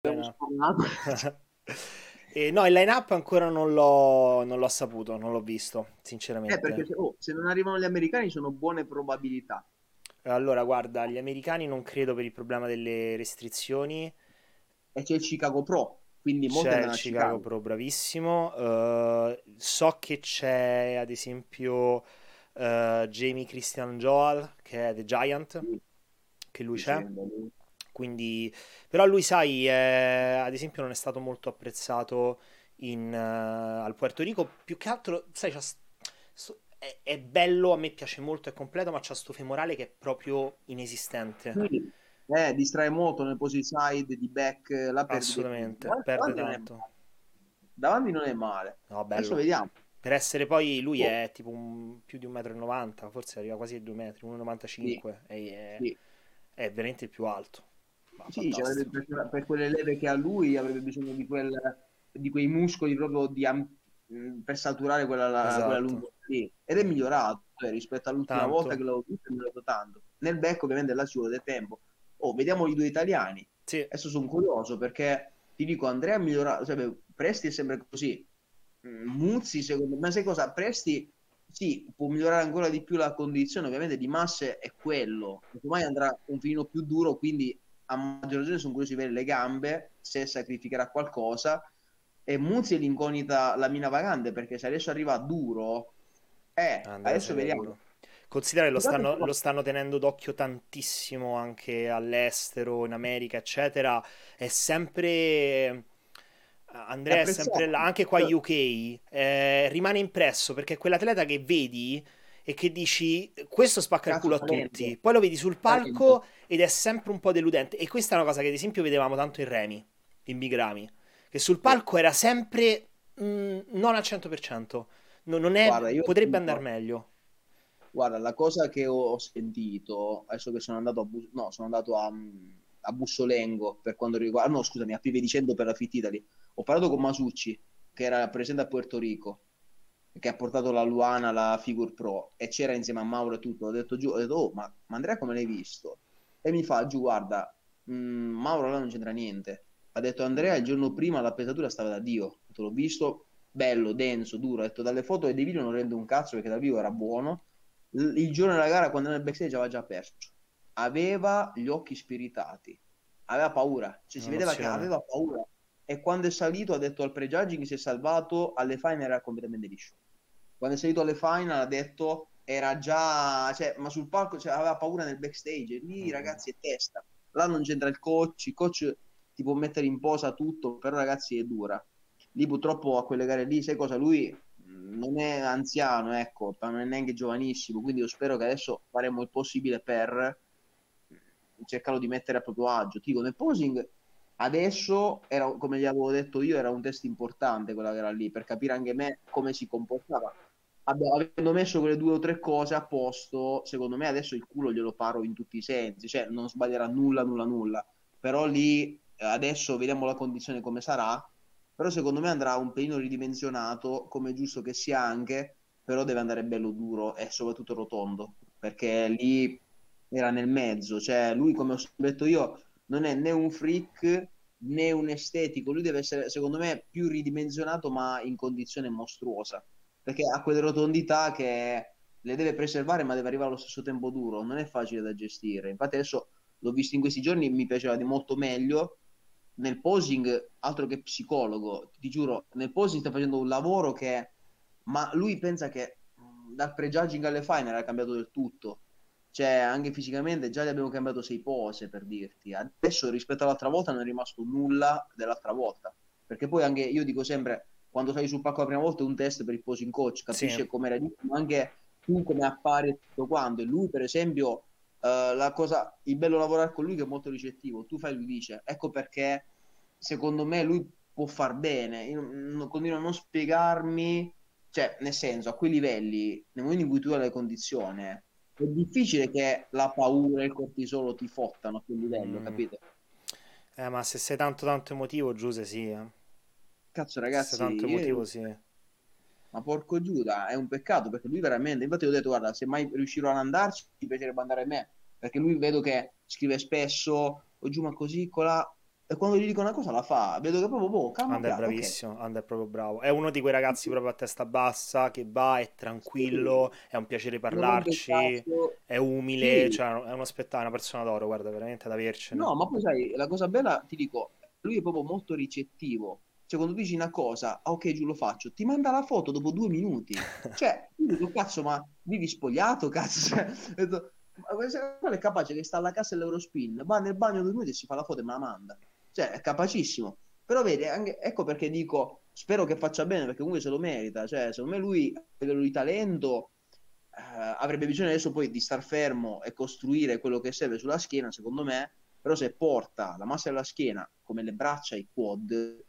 E no, il line up ancora non l'ho, non l'ho saputo, non l'ho visto, sinceramente. Eh, perché se, oh, se non arrivano gli americani sono buone probabilità. Allora, guarda, gli americani non credo per il problema delle restrizioni. E c'è il Chicago Pro, quindi molto C'è il Chicago, Chicago Pro, bravissimo. Uh, so che c'è, ad esempio, uh, Jamie Christian Joel, che è The Giant, sì. che lui sì, c'è. Sì, quindi, però lui, sai, è, ad esempio non è stato molto apprezzato in, uh, al Puerto Rico, più che altro, sai, è, è, bello, a me piace molto, è completo, ma c'ha sto femorale che è proprio inesistente. Sì. Eh, distrae molto nel posi side di back, la perde. Assolutamente, davanti, perde davanti tanto. Non davanti non è male. No, bello. Adesso vediamo. Per essere poi, lui oh. è tipo un, più di 1,90 m, forse arriva quasi ai 2 metri, 1,95 sì. è, sì. è veramente il più alto. Sì, cioè, per, per, quelle leve che ha lui avrebbe bisogno di, quel, di quei muscoli proprio di, per saturare quella, esatto. quella lunga sì. ed è migliorato eh, rispetto all'ultima tanto. volta che l'avevo visto è migliorato tanto nel back ovviamente là ci vuole del tempo oh vediamo i due italiani sì. adesso sono curioso perché ti dico Andrea ha migliorato cioè, Presti è sempre così mm, Muzzi secondo me sai cosa Presti sì, può migliorare ancora di più la condizione, ovviamente di masse è quello, ormai andrà un filino più duro, quindi a maggior ragione sono curioso di vedere le gambe, se sacrificherà qualcosa. E Muzzi è l'incognita, la mina vagante, perché se adesso arriva duro, eh, Andrea adesso vediamo. Duro. Considera lo stanno, lo stanno tenendo d'occhio tantissimo anche all'estero, in America, eccetera. È sempre... Andrea è, sempre là, anche qua UK, eh, rimane impresso perché è quell'atleta che vedi e che dici questo spacca il culo a tutti, poi lo vedi sul palco ed è sempre un po' deludente. E questa è una cosa che ad esempio vedevamo tanto in Remy, in Bigrami, che sul palco era sempre mh, mm, non al 100%, no, non è, Guarda, potrebbe andare meglio. Guarda, la cosa che ho sentito, adesso che sono andato a, Bus- no, sono andato a, a Bussolengo per quanto riguarda, no scusami, a Pive dicendo per la Fit Italy, ho parlato con Masucci che era presente a Puerto Rico che ha portato la Luana la Figure Pro e c'era insieme a Mauro e tutto. Ho detto giù, ho detto, oh, ma, ma Andrea come l'hai visto? E mi fa giù, guarda, mh, mm, Mauro là non c'entra niente. Ha detto Andrea il giorno prima la pesatura stava da Dio. Detto, l'ho visto bello, denso, duro. Ha detto dalle foto e dei video non rende un cazzo perché dal vivo era buono. L- il giorno della gara, quando era nel backstage, aveva già perso. Aveva gli occhi spiritati, aveva paura, cioè si vedeva che aveva paura. E quando è salito, ha detto al prejudging si è salvato, alle final era completamente liscio quando è salito alle final ha detto era già, cioè, ma sul palco cioè, aveva paura nel backstage. Lì, mm. ragazzi, è testa. Là non c'entra il coach. Il coach ti può mettere in posa tutto, però, ragazzi, è dura. Lì, purtroppo, a quelle gare lì, sai cosa? Lui mm, non è anziano, ecco, non è neanche giovanissimo. Quindi, io spero che adesso faremo il possibile per cercarlo di mettere a proprio agio. Ti dico, nel posing adesso era, come gli avevo detto io, era un test importante quella gara lì per capire anche me come si comportava avendo messo quelle due o tre cose a posto, secondo me adesso il culo glielo paro in tutti i sensi, cioè non sbaglierà nulla, nulla, nulla. Però lì adesso vediamo la condizione come sarà, però secondo me andrà un pelino ridimensionato, come è giusto che sia anche, però deve andare bello duro e soprattutto rotondo, perché lì era nel mezzo, cioè lui come ho detto io non è né un freak né un estetico, lui deve essere secondo me più ridimensionato ma in condizione mostruosa perché ha quelle rotondità che le deve preservare ma deve arrivare allo stesso tempo duro, non è facile da gestire. Infatti adesso l'ho visto in questi giorni, mi piaceva di molto meglio. Nel posing, altro che psicologo, ti giuro, nel posing sta facendo un lavoro che... Ma lui pensa che dal prejudging alle final ha cambiato del tutto. Cioè, anche fisicamente già gli abbiamo cambiato sei pose, per dirti. Adesso rispetto all'altra volta non è rimasto nulla dell'altra volta. Perché poi anche, io dico sempre, quando sei sul palco la prima volta è un test per il posing coach, capisce sì. come era ma anche tu come appare tutto quanto. E lui, per esempio, uh, la cosa, il bello lavorare con lui che è molto ricettivo, tu fai lui dice, ecco perché secondo me lui può far bene. Io non, continuo a non spiegarmi, cioè, nel senso, a quei livelli, nel momento in cui tu hai le condizioni, è difficile che la paura e il cortisolo ti fottano a quel livello, mm. capite? Eh, ma se sei tanto tanto emotivo, Giuse, sì. Eh. Cazzo, ragazzi, se tanto emotivo, sì. Ma porco Giuda, è un peccato perché lui veramente, infatti ho detto, guarda, se mai riuscirò ad andarci, mi piacerebbe andare a me, perché lui vedo che scrive spesso, o giù ma così, colà, e quando gli dico una cosa la fa. Vedo che proprio boh, Ander è bravissimo, Ander è proprio bravo. È uno di quei ragazzi proprio a testa bassa che va, è tranquillo, Sì, è un piacere parlarci, è umile, Sì, cioè è uno spettacolo, una persona d'oro, guarda, veramente da avercene. no, ma poi sai, la cosa bella, ti dico, lui è proprio molto ricettivo. Cioè, quando tu dici una cosa, ah, ok, giù lo faccio, ti manda la foto dopo due minuti. Cioè, io dico, cazzo, ma vivi spogliato, cazzo? Cioè, quello è capace che sta alla cassa dell'Eurospin, va nel bagno due minuti e si fa la foto e me la manda. Cioè, è capacissimo. Però vedi, anche- ecco perché dico, spero che faccia bene, perché comunque se lo merita. Cioè, secondo me lui, a livello di talento, eh, avrebbe bisogno adesso poi di star fermo e costruire quello che serve sulla schiena, secondo me. Però se porta la massa della schiena come le braccia e i quad,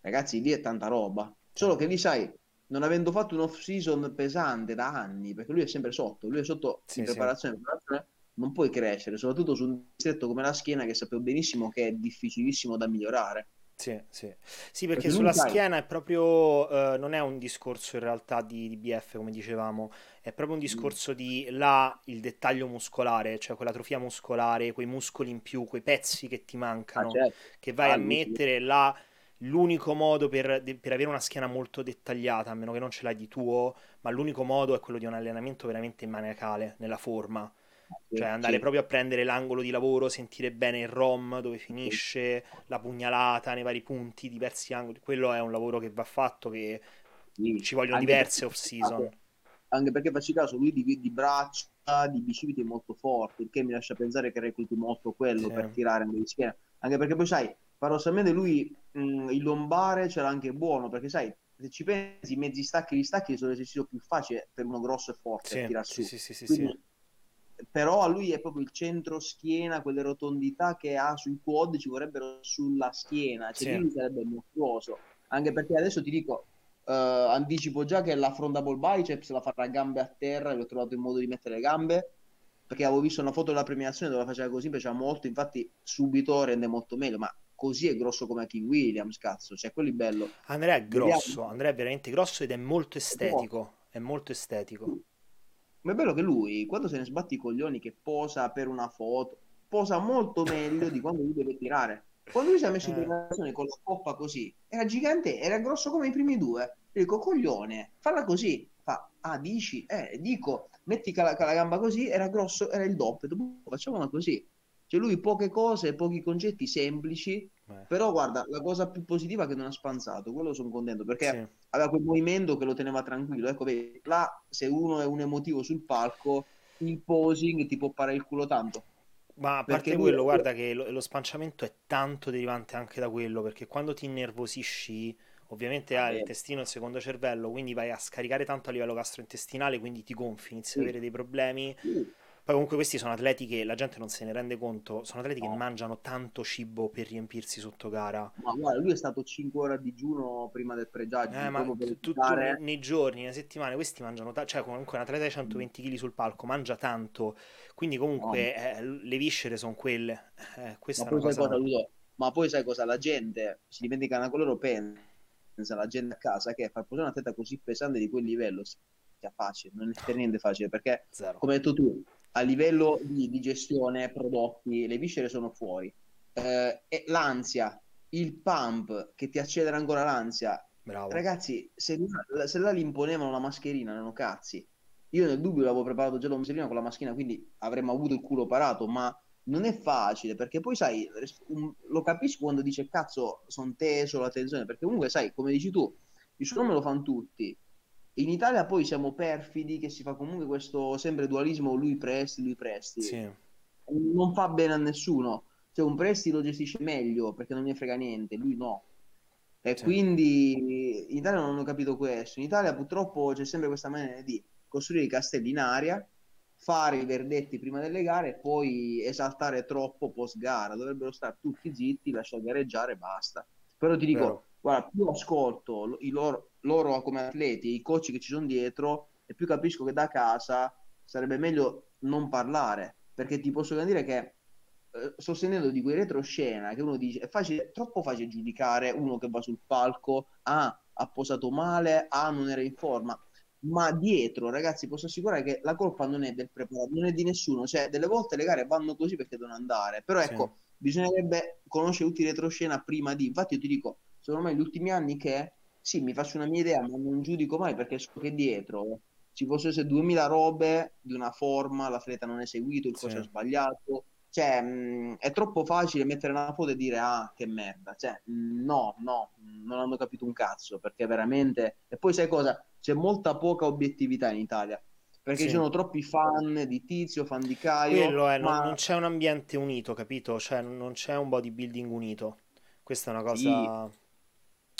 ragazzi, lì è tanta roba. Sì, Solo che lì, sai, non avendo fatto un off-season pesante da anni, perché lui è sempre sotto, lui è sotto in sì, sì. preparazione, in preparazione, non puoi crescere, soprattutto su un distretto come la schiena che sapevo benissimo che è difficilissimo da migliorare. Sì, sì. Sì, perché Perché sulla schiena è proprio, eh, non è un discorso in realtà di, di BF, come dicevamo, è proprio un mm, discorso di là il dettaglio muscolare, cioè quell'atrofia muscolare, quei muscoli in più, quei pezzi che ti ah, mancano, certo, che vai a ah, sì. mettere là. L'unico modo per, per avere una schiena molto dettagliata, a meno che non ce l'hai di tuo, ma l'unico modo è quello di un allenamento veramente maniacale, nella forma. Cioè Sì, andare sì, proprio a prendere l'angolo di lavoro, sentire bene il ROM, dove sì, finisce, la pugnalata nei vari punti, diversi angoli. Quello è un lavoro che va fatto, che sì. ci vogliono Anche diverse off-season. anche perché facci caso, lui di, di braccia, di bicipiti è molto forte, il che mi lascia pensare che recluti molto quello Sì, per tirare di schiena. Anche perché poi sai, paradossalmente lui mh, il lombare ce l'ha anche buono, perché sai, se ci pensi, i mezzi stacchi e gli stacchi sono l'esercizio più facile per uno grosso e forte a sì, tirar su. sì, sì, sì. Quindi, però a lui è proprio il centro schiena, quelle rotondità che ha sui quad ci vorrebbero sulla schiena, cioè lui sarebbe mostruoso. Anche perché adesso ti dico, eh, anticipo già che la frontable biceps la farà a gambe a terra, gli ho trovato il modo di mettere le gambe, perché avevo visto una foto della premiazione dove la faceva così, piaceva molto, infatti subito rende molto meglio, ma così è grosso come King Williams, cazzo, cioè quello è bello. Andrea è grosso, Andrea è veramente grosso ed è molto estetico. È molto estetico. Ma è bello che lui, quando se ne sbatte i coglioni che posa per una foto, posa molto meglio di quando lui deve tirare. Quando lui si è messo in Eh, preparazione con la coppa così, era gigante, era grosso come i primi due. Io dico, coglione, falla così. Fa, ah, dici? Eh, dico, metti ca- la, gamba così, era grosso, era il doppio. Facciamola così. Cioè lui poche cose, pochi concetti semplici, eh, però guarda, la cosa più positiva è che non ha spanzato, quello sono contento, perché sì. aveva quel movimento che lo teneva tranquillo. Ecco, vedi, là se uno è un emotivo sul palco, il posing ti può parare il culo tanto. Ma a parte lui quello, guarda che lo, lo spanciamento è tanto derivante anche da quello, perché quando ti innervosisci, ovviamente hai il vabbè, intestino e il secondo cervello, quindi vai a scaricare tanto a livello gastrointestinale, quindi ti gonfi, inizi ad sì, avere dei problemi. sì, Poi comunque questi sono atleti che la gente non se ne rende conto, sono atleti che no. mangiano tanto cibo per riempirsi sotto gara. Ma guarda, lui è stato 5 ore a digiuno prima del Eh, pre-judging, ma proprio per tu, tu- tu nei, giorni, nelle settimane, questi mangiano tanto, cioè comunque un atleta di mm, 120 kg sul palco mangia tanto, quindi No, comunque eh, le viscere sono quelle. Eh, questa ma è una poi sai cosa, cosa... Ma poi sai cosa? La gente si dimentica una cosa, loro pensa, la gente a casa, che far posare una testa così pesante di quel livello sia facile, non è per niente facile, perché, Zero. come hai detto tu, a livello di, di gestione, prodotti, le viscere sono fuori. Eh, e l'ansia, il pump che ti accelera ancora l'ansia, Bravo. ragazzi, se, se là gli imponevano la mascherina, erano cazzi. Io nel dubbio l'avevo preparato già la mascherina con la maschina, quindi avremmo avuto il culo parato, ma non è facile perché poi sai, lo capisco quando dice cazzo, sono teso la tensione, perché comunque sai, come dici tu, il suo nome lo fanno tutti. In Italia poi siamo perfidi che si fa comunque questo sempre dualismo lui presti, lui presti. Sì, Non fa bene a nessuno. Se un presti lo gestisce meglio perché non ne frega niente, lui no. E sì, quindi in Italia non ho capito questo. In Italia purtroppo c'è sempre questa maniera di costruire i castelli in aria, fare i verdetti prima delle gare e poi esaltare troppo post gara. Dovrebbero stare tutti zitti, lasciare gareggiare e basta. Però ti dico, guarda, più ascolto i loro, loro come atleti, i coach che ci sono dietro, e più capisco che da casa sarebbe meglio non parlare, perché ti posso dire che eh, sostenendo di quei retroscena che uno dice è facile, troppo facile giudicare uno che va sul palco, ah, ha posato male, ah, non era in forma. Ma dietro, ragazzi, posso assicurare che la colpa non è del preparato, non è di nessuno. Cioè, delle volte le gare vanno così perché devono andare. Però Sì, ecco, bisognerebbe conoscere tutti i retroscena prima di. Infatti, io ti dico, secondo me, negli ultimi anni che sì, mi faccio una mia idea, ma non giudico mai perché so che dietro ci essere 2000 robe di una forma, l'atleta non è seguito, il coach sì. ha sbagliato. Cioè, mh, è troppo facile mettere una foto e dire ah, che merda. Cioè, mh, no, no, non hanno capito un cazzo perché veramente. E poi sai cosa? C'è molta poca obiettività in Italia perché sì. ci sono troppi fan di Tizio, fan di Caio. Quello è, ma... non, non, c'è un ambiente unito, capito? Cioè, non c'è un bodybuilding unito. Questa è una cosa. Sì.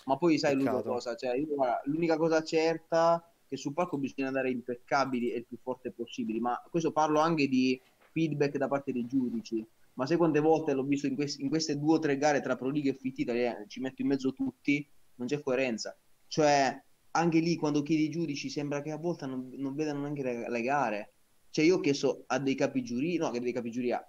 Ma poi sai l'unica cosa, cioè, io, guarda, l'unica cosa certa è che sul palco bisogna andare impeccabili e il più forte possibile, ma questo parlo anche di feedback da parte dei giudici. Ma sai quante volte l'ho visto in, quest- in queste due o tre gare tra Pro League e Fit Italia, eh, ci metto in mezzo tutti, non c'è coerenza. Cioè, anche lì quando chiedi i giudici sembra che a volte non, non vedano neanche le, le, gare. Cioè io ho chiesto a dei capi giuria, no, a dei capi giuria,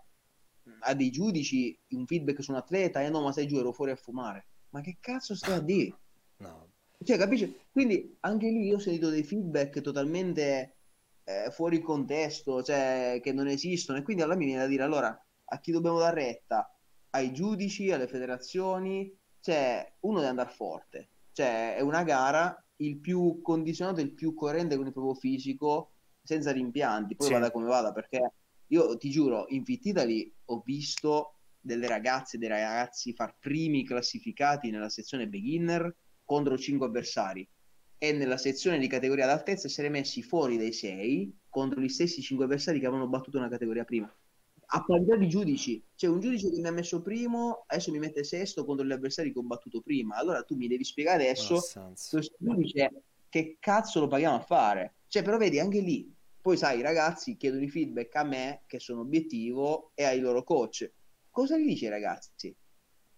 a dei giudici un feedback su un atleta e eh no, ma sei giù, ero fuori a fumare. Ma che cazzo stai a dire? No. Cioè, capisci? Quindi anche lì io ho sentito dei feedback totalmente eh, fuori contesto, cioè che non esistono e quindi allora mi viene da dire allora a chi dobbiamo dare retta? Ai giudici, alle federazioni, cioè uno deve andare forte. Cioè, è una gara il più condizionato, il più coerente con il proprio fisico, senza rimpianti. Poi sì. vada come vada, perché io ti giuro, in Fit Italy ho visto delle ragazze e dei ragazzi far primi classificati nella sezione beginner contro cinque avversari e nella sezione di categoria d'altezza essere messi fuori dai sei contro gli stessi cinque avversari che avevano battuto una categoria prima a parità di giudici. C'è un giudice che mi ha messo primo, adesso mi mette sesto contro gli avversari che ho battuto prima. Allora tu mi devi spiegare adesso questo giudice che cazzo lo paghiamo a fare. Cioè, però vedi, anche lì, poi sai, i ragazzi chiedono i feedback a me, che sono obiettivo, e ai loro coach. Cosa gli dici ai ragazzi?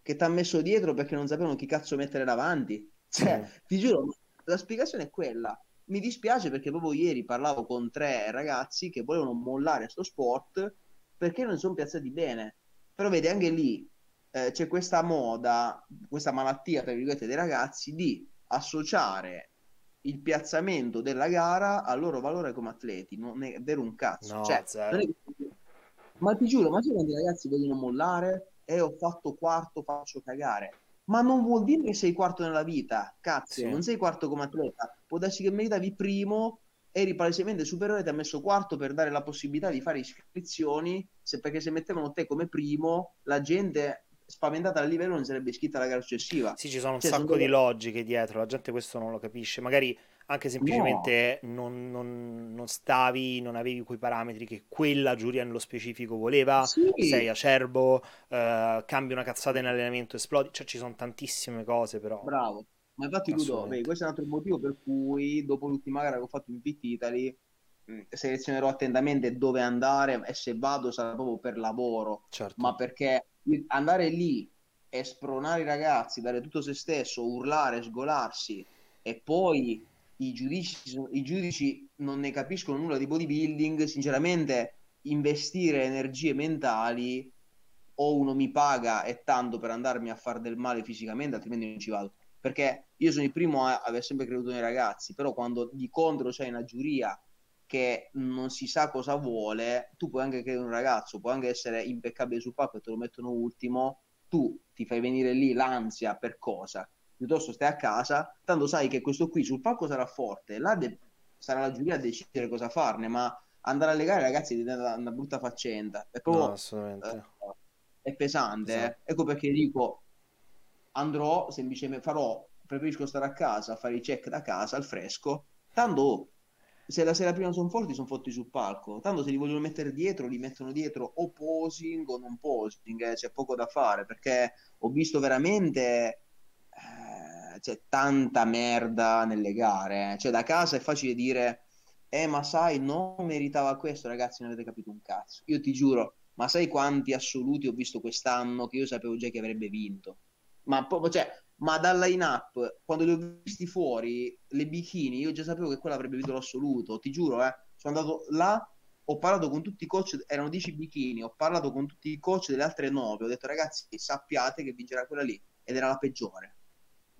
Che ti ha messo dietro perché non sapevano chi cazzo mettere davanti? Cioè, sì. ti giuro, la spiegazione è quella. Mi dispiace perché proprio ieri parlavo con tre ragazzi che volevano mollare sto sport perché non sono piazzati bene. Però vedi, anche lì eh, c'è questa moda, questa malattia, tra virgolette, dei ragazzi di associare il piazzamento della gara al loro valore come atleti. Non è vero un cazzo. No, cioè, è... Ma ti giuro, ma se i ragazzi vogliono mollare e eh, ho fatto quarto, faccio cagare. Ma non vuol dire che sei quarto nella vita, cazzo, sì. non sei quarto come atleta. Può darsi che meritavi primo eri palesemente superiore, ti ha messo quarto per dare la possibilità di fare iscrizioni, se, perché se mettevano te come primo, la gente spaventata a livello non sarebbe iscritta alla gara successiva. Sì, ci sono un cioè, sacco sono... di logiche dietro, la gente questo non lo capisce, magari anche semplicemente no. non, non, non, stavi, non avevi quei parametri che quella giuria nello specifico voleva, sì. sei acerbo, eh, cambi una cazzata in allenamento, esplodi, cioè ci sono tantissime cose però. Bravo. Ma infatti, Ludo, vedi, questo è un altro motivo per cui dopo l'ultima gara che ho fatto in Pit Italy selezionerò attentamente dove andare e se vado sarà proprio per lavoro, certo. ma perché andare lì e spronare i ragazzi, dare tutto se stesso, urlare, sgolarsi e poi i giudici, i giudici non ne capiscono nulla di bodybuilding, sinceramente investire energie mentali o uno mi paga e tanto per andarmi a fare del male fisicamente, altrimenti non ci vado perché io sono il primo a aver sempre creduto nei ragazzi, però quando di contro c'è una giuria che non si sa cosa vuole, tu puoi anche credere un ragazzo, puoi anche essere impeccabile sul palco e te lo mettono ultimo, tu ti fai venire lì l'ansia per cosa? Piuttosto stai a casa, tanto sai che questo qui sul palco sarà forte, là de- sarà la giuria a decidere cosa farne, ma andare a legare ragazzi diventa una brutta faccenda. È proprio... No. Eh, è pesante, esatto. eh? ecco perché dico andrò semplicemente farò preferisco stare a casa fare i check da casa al fresco tanto se la sera prima sono forti sono forti sul palco tanto se li vogliono mettere dietro li mettono dietro o posing o non posing eh, c'è poco da fare perché ho visto veramente c'è tanta merda nelle gare eh. cioè da casa è facile dire eh ma sai non meritava questo ragazzi non avete capito un cazzo io ti giuro ma sai quanti assoluti ho visto quest'anno che io sapevo già che avrebbe vinto ma proprio, cioè, ma dal line-up, quando li ho visti fuori, le bikini, io già sapevo che quella avrebbe vinto l'assoluto, ti giuro, eh. Sono andato là, ho parlato con tutti i coach, erano 10 bikini, ho parlato con tutti i coach delle altre 9, ho detto ragazzi, sappiate che vincerà quella lì, ed era la peggiore.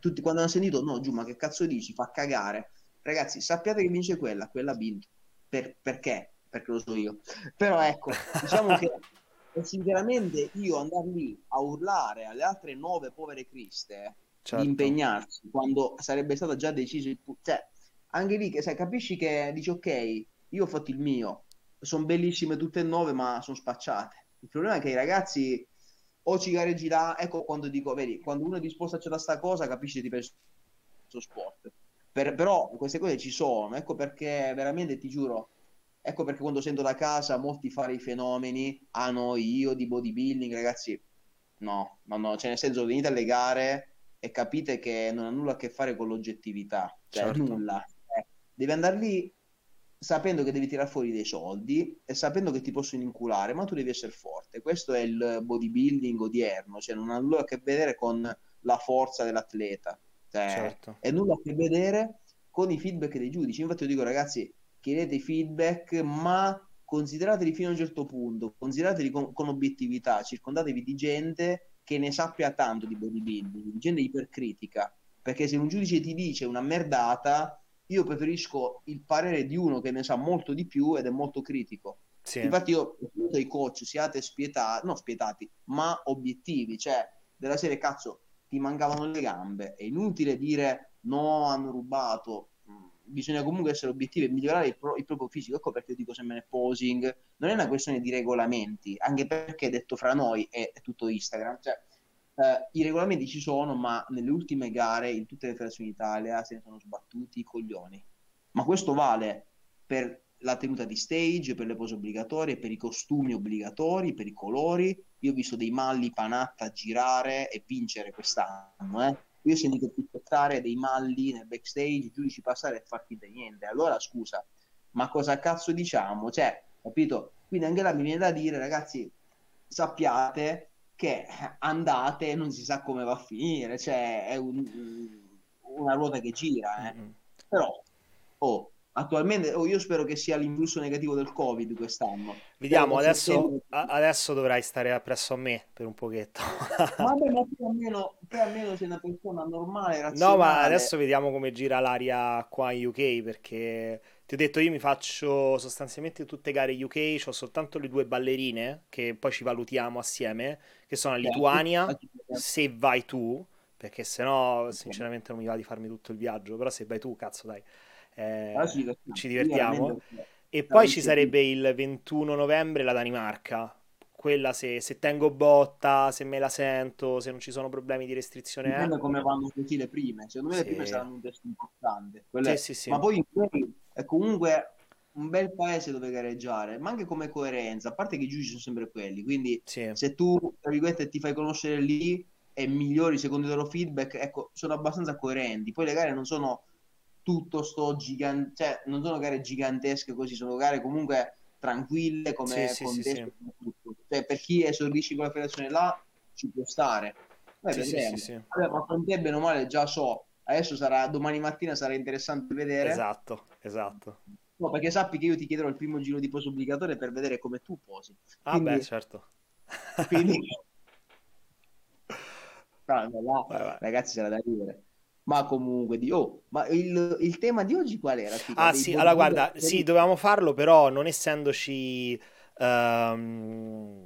Tutti quando hanno sentito, no, giù, ma che cazzo dici, fa cagare. Ragazzi, sappiate che vince quella, quella ha vinto. Per, perché? Perché lo so io. Però ecco, diciamo che sinceramente io andare lì a urlare alle altre nove povere criste certo. di impegnarsi quando sarebbe stato già deciso il cioè anche lì che sai, capisci che dici ok io ho fatto il mio sono bellissime tutte e nove ma sono spacciate il problema è che i ragazzi o ci gareggi là ecco quando dico vedi quando uno è disposto a accettare sta cosa capisci di per sport per, però queste cose ci sono ecco perché veramente ti giuro Ecco perché quando sento da casa molti fare i fenomeni, ah no, io di bodybuilding, ragazzi, no, no, no, cioè nel senso venite alle gare e capite che non ha nulla a che fare con l'oggettività, cioè certo. nulla. Eh, devi andare lì sapendo che devi tirare fuori dei soldi e sapendo che ti possono inculare, ma tu devi essere forte. Questo è il bodybuilding odierno, cioè non ha nulla a che vedere con la forza dell'atleta, cioè, certo. è nulla a che vedere con i feedback dei giudici. Infatti io dico ragazzi, chiedete feedback, ma considerateli fino a un certo punto, considerateli con, con obiettività, circondatevi di gente che ne sappia tanto di bodybuilding, di gente ipercritica, perché se un giudice ti dice una merdata, io preferisco il parere di uno che ne sa molto di più ed è molto critico. Sì. Infatti io ho ai coach siate spietati, non spietati, ma obiettivi, cioè della serie cazzo ti mancavano le gambe, è inutile dire no hanno rubato, bisogna comunque essere obiettivi e migliorare il, pro- il, proprio fisico. Ecco perché io dico sempre nel posing, non è una questione di regolamenti, anche perché detto fra noi è, è tutto Instagram. Cioè, eh, I regolamenti ci sono, ma nelle ultime gare in tutte le federazioni d'Italia se ne sono sbattuti i coglioni. Ma questo vale per la tenuta di stage, per le pose obbligatorie, per i costumi obbligatori, per i colori. Io ho visto dei malli panatta girare e vincere quest'anno, eh io ho sentito picchiettare dei malli nel backstage, i giudici passare e far finta niente. Allora scusa, ma cosa cazzo diciamo? Cioè, capito? Quindi anche là mi viene da dire, ragazzi, sappiate che andate non si sa come va a finire, cioè è un, una ruota che gira, eh. mm-hmm. però oh, attualmente oh, io spero che sia l'influsso negativo del covid quest'anno vediamo adesso, adesso dovrai stare presso a me per un pochetto vabbè ma tu almeno, tu almeno sei una persona normale razionale. no ma adesso vediamo come gira l'aria qua in UK perché ti ho detto io mi faccio sostanzialmente tutte gare UK ho soltanto le due ballerine che poi ci valutiamo assieme che sono a Lituania se vai tu perché se no sinceramente non mi va di farmi tutto il viaggio però se vai tu cazzo dai eh, ah, ci divertiamo. E poi ci sarebbe il 21 novembre la Danimarca. Quella se, se, tengo botta, se me la sento, se non ci sono problemi di restrizione. Dipende eh. come vanno così le prime. Secondo me sì. le prime saranno un test importante. Sì, sì, ma poi è comunque un bel paese dove gareggiare, ma anche come coerenza, a parte che i giudici sono sempre quelli, quindi se tu, tra virgolette, ti fai conoscere lì e migliori secondo i loro feedback, ecco, sono abbastanza coerenti. Poi le gare non sono tutto sto gigante, cioè non sono gare gigantesche così, sono gare comunque tranquille come sì, contesto, sì, sì, cioè per chi esordisce con la federazione là ci può stare. Poi sì, sì, sì, Vabbè, ma con te bene o male già so, adesso sarà domani mattina sarà interessante vedere. Esatto, esatto. No, perché sappi che io ti chiederò il primo giro di poso obbligatorio per vedere come tu posi. Ah, quindi, beh, certo. Quindi... ah, là, vai, vai. Ragazzi, c'era da ridere ma comunque di oh, ma il, il tema di oggi qual era? Figa? Ah sì, allora guarda, per... sì, dovevamo farlo, però non essendoci um,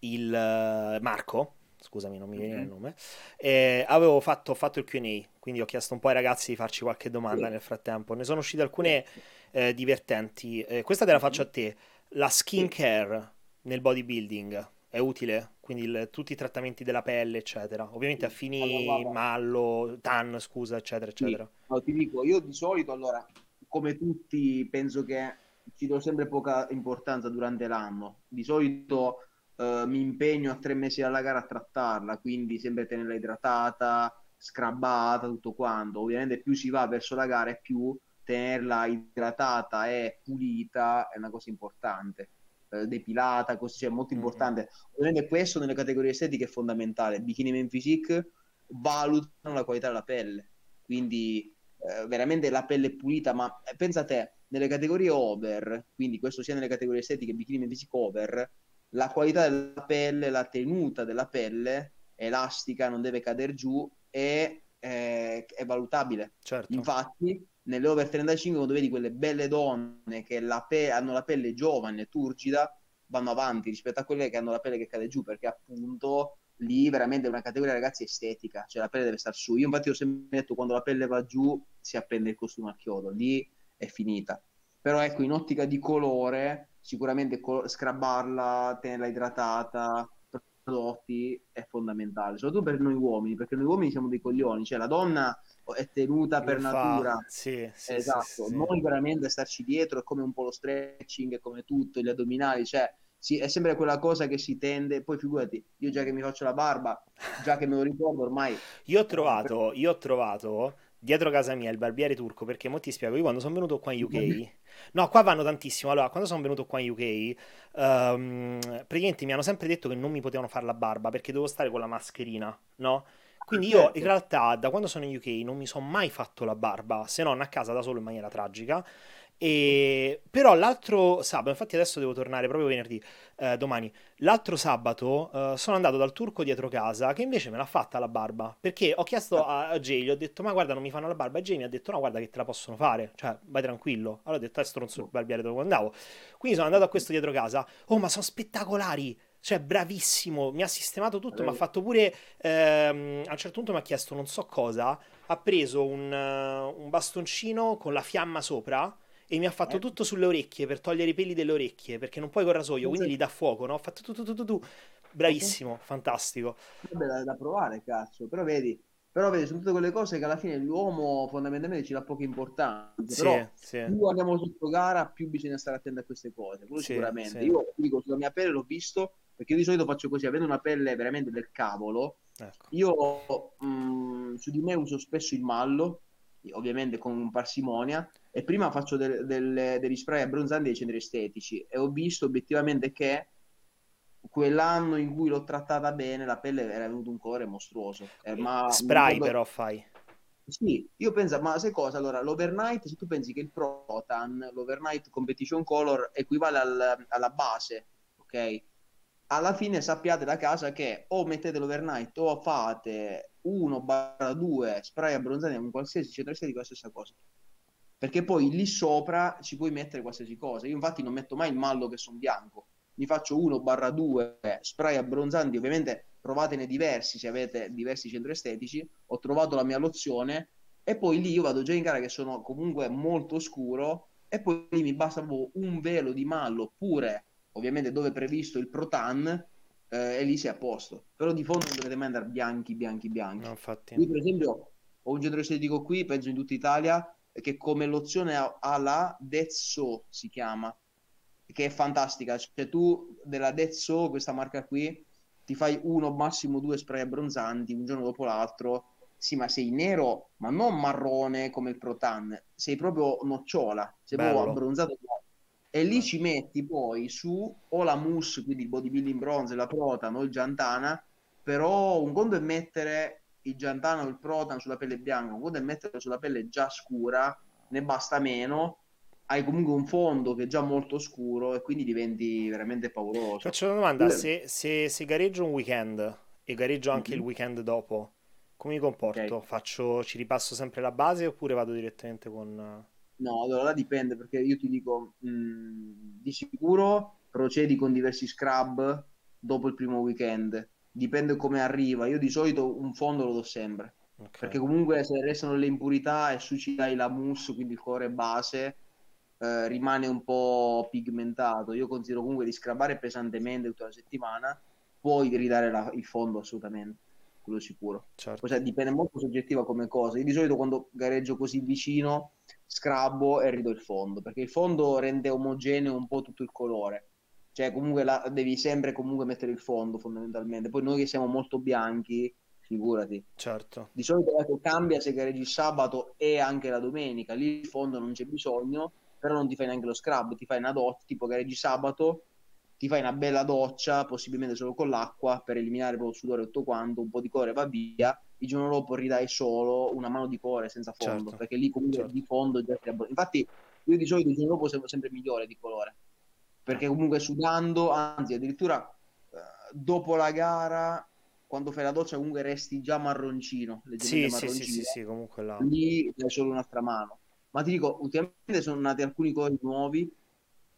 il Marco, scusami, non mi viene mm-hmm. il nome, eh, avevo fatto, fatto, il Q&A, quindi ho chiesto un po' ai ragazzi di farci qualche domanda sì. nel frattempo. Ne sono uscite alcune eh, divertenti. Eh, questa te la faccio a te. La skincare nel bodybuilding è utile? quindi il, tutti i trattamenti della pelle, eccetera. Ovviamente a fini allora, mallo, tan, scusa, eccetera, eccetera. No, ti dico, io di solito, allora, come tutti, penso che ci do sempre poca importanza durante l'anno. Di solito eh, mi impegno a tre mesi alla gara a trattarla, quindi sempre tenerla idratata, scrabbata, tutto quanto. Ovviamente più si va verso la gara e più tenerla idratata e pulita è una cosa importante eh, depilata, così, cioè molto importante. Mm-hmm. Ovviamente questo nelle categorie estetiche è fondamentale. Bikini Men Physique valutano la qualità della pelle, quindi eh, veramente la pelle è pulita, ma eh, pensa a te, nelle categorie over, quindi questo sia nelle categorie estetiche, Bikini Men Physique over, la qualità della pelle, la tenuta della pelle elastica, non deve cadere giù e è, è valutabile. Certo. Infatti, nelle over 35 quando vedi quelle belle donne che la pe- hanno la pelle giovane, turgida, vanno avanti rispetto a quelle che hanno la pelle che cade giù, perché appunto lì veramente è una categoria ragazzi estetica, cioè la pelle deve stare su. Io infatti ho sempre detto quando la pelle va giù si appende il costume a chiodo, lì è finita. Però ecco, in ottica di colore, sicuramente col- scrabbarla, tenerla idratata, prodotti è fondamentale, soprattutto per noi uomini, perché noi uomini siamo dei coglioni, cioè la donna è tenuta per Lo natura. fa, sì, sì, Esatto, sì, sì. noi veramente starci dietro è come un po' lo stretching, è come tutto, gli addominali, cioè sì, è sempre quella cosa che si tende, poi figurati, io già che mi faccio la barba, già che me lo ricordo ormai, Io ho trovato, io ho trovato dietro casa mia il barbiere turco perché mo ti spiego, io quando sono venuto qua in UK, no, qua vanno tantissimo. Allora, quando sono venuto qua in UK, ehm, praticamente mi hanno sempre detto che non mi potevano fare la barba perché dovevo stare con la mascherina, no? Quindi io in realtà da quando sono in UK non mi sono mai fatto la barba, se non a casa da solo in maniera tragica. E... Però l'altro sabato, infatti adesso devo tornare proprio venerdì, eh, domani. L'altro sabato eh, sono andato dal turco dietro casa che invece me l'ha fatta la barba perché ho chiesto a, a Jay, gli ho detto ma guarda non mi fanno la barba e Jay mi ha detto no guarda che te la possono fare, cioè vai tranquillo. Allora ho detto è stronzo il barbiere dove andavo. Quindi sono andato a questo dietro casa, oh ma sono spettacolari, cioè bravissimo, mi ha sistemato tutto, mi ha fatto pure, ehm, a un certo punto mi ha chiesto non so cosa, ha preso un, eh, un bastoncino con la fiamma sopra. E mi ha fatto eh? tutto sulle orecchie per togliere i peli delle orecchie, perché non puoi col rasoio, quindi Pensa- li dà fuoco, no? Ho fatto tu tu tu tu tu. Bravissimo, fantastico. Vabbè, da, da provare, cazzo. Però vedi, però vedi, sono tutte quelle cose che alla fine l'uomo fondamentalmente ci dà poca importanza. Sì, Però sì, più andiamo sotto gara, più bisogna stare attenti a queste cose. Quello sì, sicuramente. sì. Io dico, sulla mia pelle l'ho visto, perché io di solito faccio così, avendo una pelle veramente del cavolo, Ecco. io mh, su di me uso spesso il mallo, ovviamente con parsimonia, e prima faccio del- del- degli spray abbronzanti e dei centri estetici, e ho visto obiettivamente che quell'anno in cui l'ho trattata bene, la pelle era venuto un colore mostruoso. Eh, ma Spray ricordo, però fai. sì, io penso, ma sai cosa? Allora, l'overnight, se tu pensi che il Protan, l'overnight competition color, equivale al- alla base, ok? Alla fine sappiate da casa che o mettete l'overnight o fate 1-2 spray abbronzanti con qualsiasi centro estetico, la stessa cosa. Perché poi lì sopra ci puoi mettere qualsiasi cosa. Io infatti non metto mai il mallo che sono bianco. Mi faccio 1-2 spray abbronzanti, ovviamente provatene diversi se avete diversi centri estetici. Ho trovato la mia lozione e poi lì io vado già in gara che sono comunque molto scuro e poi lì mi basta un velo di mallo oppure ovviamente dove è previsto il Protan eh, e lì sei a posto. Però di fondo non dovete mai andare bianchi, bianchi, bianchi. No, infatti. Io, per esempio, ho un centro estetico qui, penso in tutta Italia, che come lozione ha, ha la So, si chiama, che è fantastica. Cioè, tu della So, questa marca qui, ti fai uno, massimo due spray abbronzanti un giorno dopo l'altro. Sì, ma sei nero, ma non marrone come il Protan, sei proprio nocciola, sei proprio Bello. abbronzato. E lì ci metti poi su o la mousse, quindi il bodybuilding bronze, la Protan o il Giantana, però un conto è mettere il Giantana o il Protan sulla pelle bianca, un conto è metterlo sulla pelle già scura, ne basta meno, hai comunque un fondo che è già molto scuro e quindi diventi veramente pauroso. faccio una domanda, Quello- se, se, se gareggio un weekend e gareggio anche il Mhm. weekend dopo, come mi comporto? Faccio, ci ripasso sempre la base oppure vado direttamente con... No, allora dipende perché io ti dico, mh, di sicuro procedi con diversi scrub dopo il primo weekend, dipende come arriva. Io di solito un fondo lo do sempre, Ok, perché comunque se restano le impurità e su ci dai la mousse, quindi il colore base, eh, rimane un po' pigmentato. Io considero comunque di scrabare pesantemente tutta la settimana, poi ridare la- il fondo assolutamente, quello sicuro. certo. Cioè, dipende molto soggettiva come cosa. Io di solito quando gareggio così vicino scrabbo e rido il fondo, perché il fondo rende omogeneo un po' tutto il colore. Cioè, comunque la- devi sempre comunque mettere il fondo fondamentalmente. Poi noi che siamo molto bianchi, figurati. Certo, Di solito ecco, cambia se gareggi sabato e anche la domenica. Lì il fondo non c'è bisogno, però non ti fai neanche lo scrub, ti fai una doccia, tipo gareggi sabato, ti fai una bella doccia, possibilmente solo con l'acqua, per eliminare proprio il sudore e tutto quanto, un po' di colore va via, il giorno dopo ridai solo una mano di colore senza fondo, certo, perché lì comunque certo. di fondo già ti abbon- Infatti io di solito il giorno dopo sono sempre migliore di colore, perché comunque sudando, anzi addirittura eh, dopo la gara, quando fai la doccia comunque resti già marroncino, leggermente Sì, sì, sì, sì, marroncino, sì, comunque là. lì dai solo un'altra mano. Ma ti dico, ultimamente sono nati alcuni colori nuovi,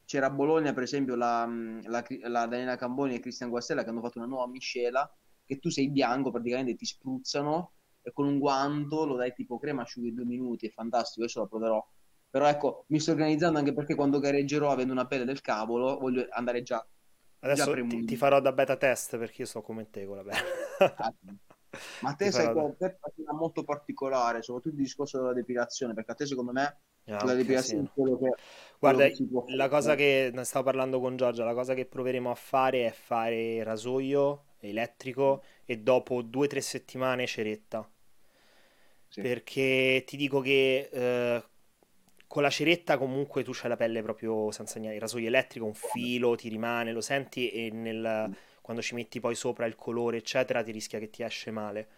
c'era a Bologna, per esempio, la, la, la Daniela Camboni e Cristian Guastella che hanno fatto una nuova miscela, che tu sei bianco, praticamente ti spruzzano e con un guanto lo dai tipo crema, asciughi due minuti, è fantastico, adesso la proverò. Però ecco, mi sto organizzando anche perché quando gareggerò avendo una pelle del cavolo, voglio andare già. Adesso già ti, ti, farò da beta test perché io sto come te con la pelle. Ah, ma te sei da... te una molto particolare, soprattutto il discorso della depilazione, perché a te secondo me ah, la depilazione sì. è quello che... Guarda, quello che la cosa che ne stavo parlando con Giorgia, la cosa che proveremo a fare è fare rasoio elettrico e dopo due o tre settimane ceretta. Sì. Perché ti dico che eh, con la ceretta comunque tu c'hai la pelle proprio senza niente. Il rasoio elettrico, un filo ti rimane, lo senti e nel, quando ci metti poi sopra il colore, eccetera, ti rischia che ti esce male.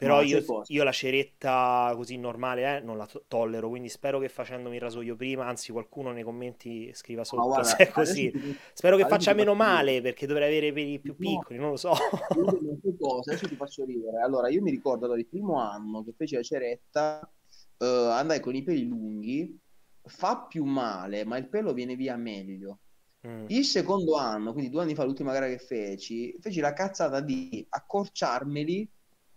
Però io, io, la ceretta così normale eh, non la to- tollero, quindi spero che facendomi il rasoio prima, anzi qualcuno nei commenti scriva sotto guarda, se è così. Ti... Spero che faccia meno male perché dovrei avere peli più piccoli, no. non lo so. Cosa, adesso ti faccio ridere. Allora, io mi ricordo allora, il primo anno che feci la ceretta, uh, andai con i peli lunghi, fa più male, ma il pelo viene via meglio. Mm. Il secondo anno, quindi due anni fa, l'ultima gara che feci, feci la cazzata di accorciarmeli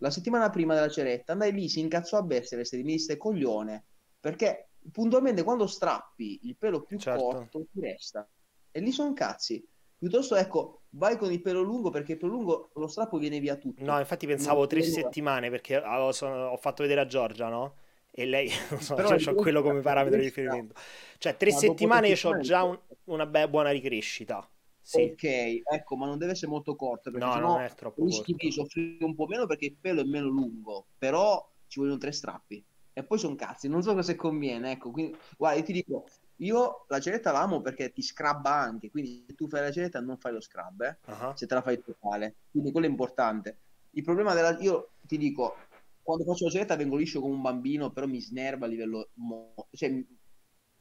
la settimana prima della ceretta andai lì, si incazzò a Bessere, mi disse coglione, perché puntualmente quando strappi il pelo più certo. corto ti resta. E lì sono cazzi. Piuttosto, ecco, vai con il pelo lungo perché il pelo lungo lo strappo viene via tutto. No, infatti pensavo non tre settimane perché ho, sono, ho, fatto vedere a Giorgia, no? E lei, non so, Però cioè, ho quello come parametro di riferimento. Cioè, tre settimane io ho già un, una be- buona ricrescita. Sì. Ok, ecco, ma non deve essere molto corto perché no, non è troppo rischi corto. di soffrire un po' meno perché il pelo è meno lungo, però ci vogliono tre strappi. E poi sono cazzi, non so cosa conviene, ecco, quindi guarda, io ti dico, io la ceretta l'amo perché ti scrabba anche, quindi se tu fai la ceretta non fai lo scrub, eh, uh-huh. se te la fai totale, quindi quello è importante. Il problema della... io ti dico, quando faccio la ceretta vengo liscio come un bambino, però mi snerva a livello... Mo... cioè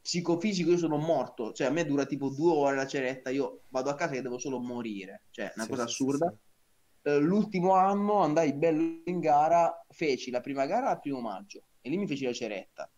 psicofisico io sono morto, cioè a me dura tipo due ore la ceretta, io vado a casa e devo solo morire, cioè una sì, cosa sì, assurda. Sì, uh, l'ultimo anno andai bello in gara, feci la prima gara al primo maggio e lì mi feci la ceretta.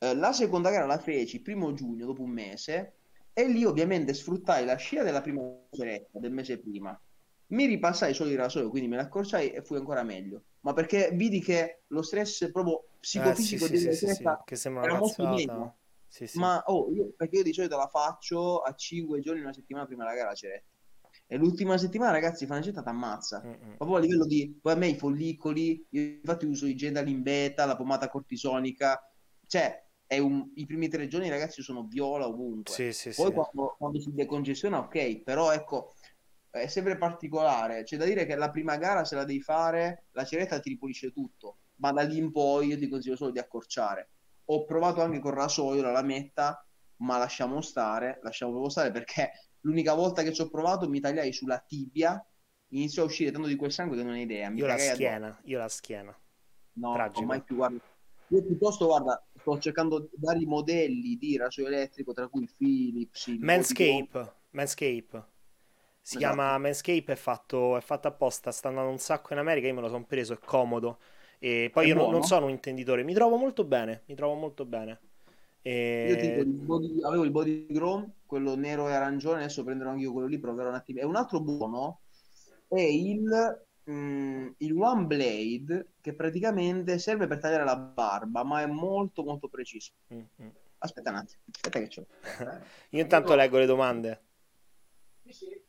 Uh, la seconda gara la feci primo giugno, dopo un mese, e lì ovviamente sfruttai la scia della prima ceretta del mese prima. Mi ripassai solo il rasoio, quindi me la accorciai e fui ancora meglio. Ma perché vidi che lo stress proprio psicofisico eh, sì, sì, che sembra era molto meno sì, sì. Ma oh, io, perché io di solito la faccio a 5 giorni, una settimana prima della gara la ceretta. E l'ultima settimana, ragazzi, ceretta ti ammazza. Mm-hmm. Proprio a livello di, poi a me i follicoli, io infatti uso i Gendal in beta, la pomata cortisonica, cioè un, i primi tre giorni, ragazzi, sono viola ovunque. Sì, sì, poi quando, quando, si decongestiona, ok, però ecco, è sempre particolare. C'è da dire che la prima gara, se la devi fare, la ceretta ti ripulisce tutto, ma da lì in poi io ti consiglio solo di accorciare ho provato anche con rasoio la lametta, ma lasciamo stare, lasciamo proprio stare perché l'unica volta che ci ho provato mi tagliai sulla tibia, iniziò a uscire tanto di quel sangue che non hai idea. Mi io la schiena, addosso. io la schiena. No, Tragico. mai più guarda. Io piuttosto, guarda, sto cercando vari modelli di rasoio elettrico, tra cui Philips, Manscape, Manscape. Si esatto. chiama Manscape, è fatto, è fatto apposta, sta andando un sacco in America, io me lo sono preso, è comodo e poi è io buono. non sono un intenditore, mi trovo molto bene, mi trovo molto bene. E... Io dico, il body, avevo il body groom, quello nero e arancione, adesso prenderò anche io quello lì, proverò un attimo. E un altro buono è il, mm, il One Blade, che praticamente serve per tagliare la barba, ma è molto molto preciso. Mm-hmm. Aspetta un attimo, aspetta che c'ho. io intanto leggo le domande. Sì, sì.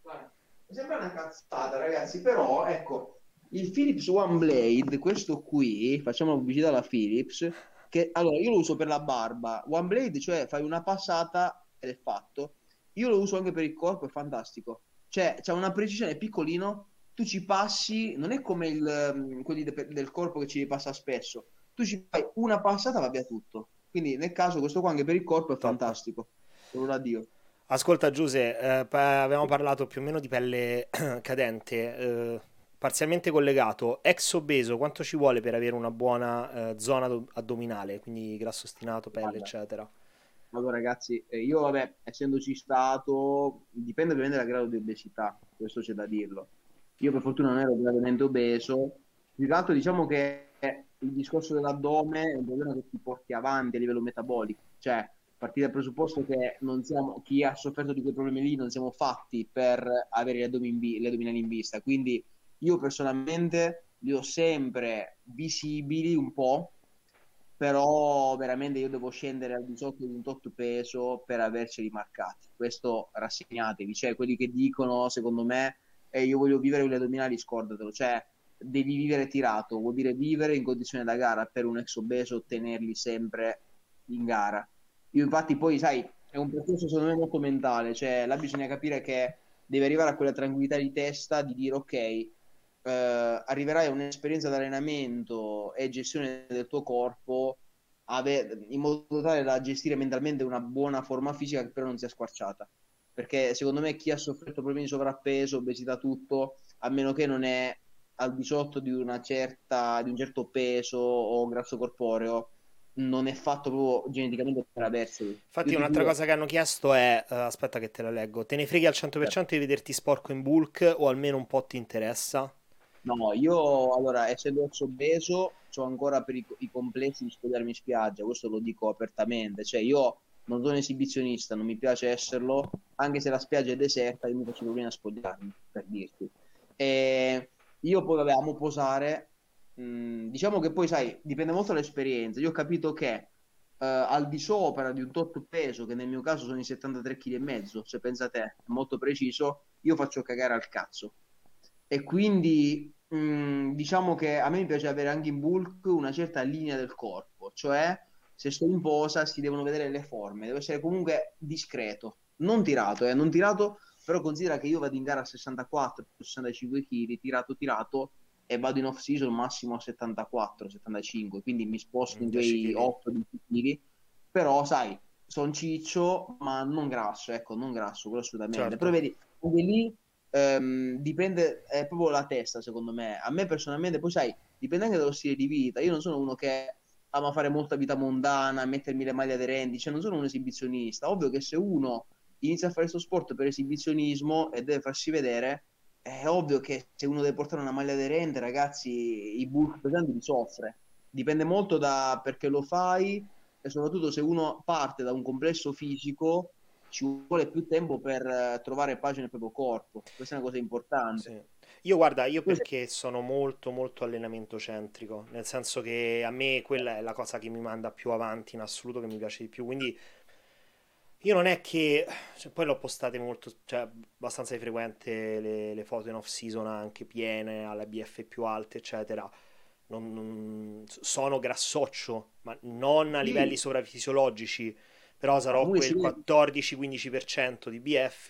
Guarda, mi sembra una cazzata, ragazzi, però ecco il Philips One Blade, questo qui, facciamo la pubblicità alla Philips, che allora io lo uso per la barba. One Blade, cioè fai una passata ed è fatto. Io lo uso anche per il corpo, è fantastico. Cioè, c'è una precisione piccolino, tu ci passi, non è come il, mm, quelli de- del corpo che ci passa spesso. Tu ci fai una passata, va via tutto. Quindi nel caso questo qua anche per il corpo è fantastico. Solo da Dio. Ascolta Giuse, eh, avevamo parlato più o meno di pelle cadente. Eh parzialmente collegato, ex obeso, quanto ci vuole per avere una buona eh, zona do- addominale, quindi grasso ostinato, pelle, Guarda. eccetera? Allora ragazzi, eh, io vabbè, essendoci stato, dipende ovviamente dal grado di obesità, questo c'è da dirlo. Io per fortuna non ero gravemente obeso, più che altro diciamo che il discorso dell'addome è un problema che ti porti avanti a livello metabolico, cioè partire dal presupposto che non siamo, chi ha sofferto di quei problemi lì non siamo fatti per avere gli, addomin, gli addominali in vista. Quindi io personalmente li ho sempre visibili un po', però veramente io devo scendere al di sotto di un tot peso per averceli marcati. Questo rassegnatevi, cioè quelli che dicono secondo me eh, io voglio vivere con gli addominali, scordatelo, cioè devi vivere tirato, vuol dire vivere in condizione da gara per un ex obeso, tenerli sempre in gara. Io infatti poi, sai, è un percorso secondo me molto mentale, cioè là bisogna capire che devi arrivare a quella tranquillità di testa di dire ok, eh, arriverai a un'esperienza di allenamento e gestione del tuo corpo ave- in modo tale da gestire mentalmente una buona forma fisica che però non sia squarciata. Perché secondo me chi ha sofferto problemi di sovrappeso, obesità, tutto, a meno che non è al di sotto di, una certa, di un certo peso o grasso corporeo, non è fatto proprio geneticamente per aversi. Infatti, Io un'altra dico... cosa che hanno chiesto è: uh, aspetta, che te la leggo. Te ne freghi al 100% certo. di vederti sporco in bulk o almeno un po' ti interessa? No, io allora, essendo ex obeso, ho ancora per i, i complessi di spogliarmi in spiaggia. Questo lo dico apertamente. Cioè, io non sono esibizionista, non mi piace esserlo, anche se la spiaggia è deserta, io mi faccio problemi a spogliarmi, per dirti. E io poi, vabbè, amo posare Mm, diciamo che poi, sai, dipende molto dall'esperienza. Io ho capito che uh, al di sopra di un tot peso, che nel mio caso sono i 73 kg e mezzo, se pensate, è molto preciso, io faccio cagare al cazzo. E quindi mh, mm, diciamo che a me mi piace avere anche in bulk una certa linea del corpo, cioè se sto in posa si devono vedere le forme, deve essere comunque discreto, non tirato, eh, non tirato, però considera che io vado in gara a 64-65 kg, tirato tirato, e vado in off season massimo a 74, 75, quindi mi sposto in quei 8 kg, però sai, sono ciccio, ma non grasso, ecco, non grasso, quello assolutamente. Certo. Però vedi, lì ehm, dipende, è proprio la testa, secondo me. A me personalmente, poi sai, dipende anche dallo stile di vita. Io non sono uno che ama fare molta vita mondana, mettermi le maglie aderenti, cioè non sono un esibizionista. Ovvio che se uno inizia a fare questo sport per esibizionismo e deve farsi vedere, è ovvio che se uno deve portare una maglia aderente, ragazzi, i bulk pesanti li soffre. Dipende molto da perché lo fai e soprattutto se uno parte da un complesso fisico ci vuole più tempo per eh, trovare pace nel proprio corpo. Questa è una cosa importante. Sì. Io guarda, io perché sono molto molto allenamento centrico, nel senso che a me quella è la cosa che mi manda più avanti in assoluto, che mi piace di più, quindi io non è che, cioè, poi l'ho postate molto, cioè abbastanza di frequente le, le foto in off season anche piene, alle BF più alte, eccetera. Non, non, sono grassoccio, ma non a livelli sovrafisiologici, però sarò ah, quel sì. 14-15% di BF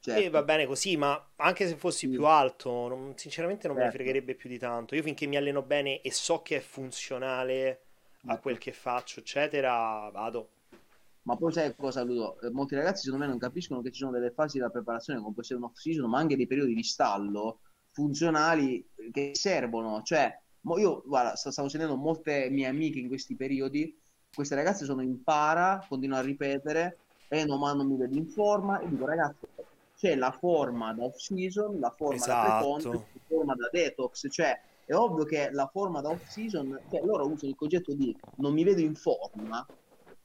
certo. e va bene così, ma anche se fossi sì. più alto, non, sinceramente non certo. certo. fregherebbe più di tanto. Io finché mi alleno bene e so che è funzionale a ecco. quel che faccio, eccetera, vado. Ma poi sai cosa, Ludo? Eh, molti ragazzi secondo me non capiscono che ci sono delle fasi della preparazione, come può essere un off-season, ma anche dei periodi di stallo funzionali che servono. Cioè, io guarda, stavo sentendo molte mie amiche in questi periodi, queste ragazze sono in para, continuano a ripetere, e eh, no, ma non mi vedo in forma, e dico ragazzi, c'è la forma da off-season, la forma esatto. da pre-contest, la forma da detox, cioè è ovvio che la forma da off-season, cioè loro usano il concetto di non mi vedo in forma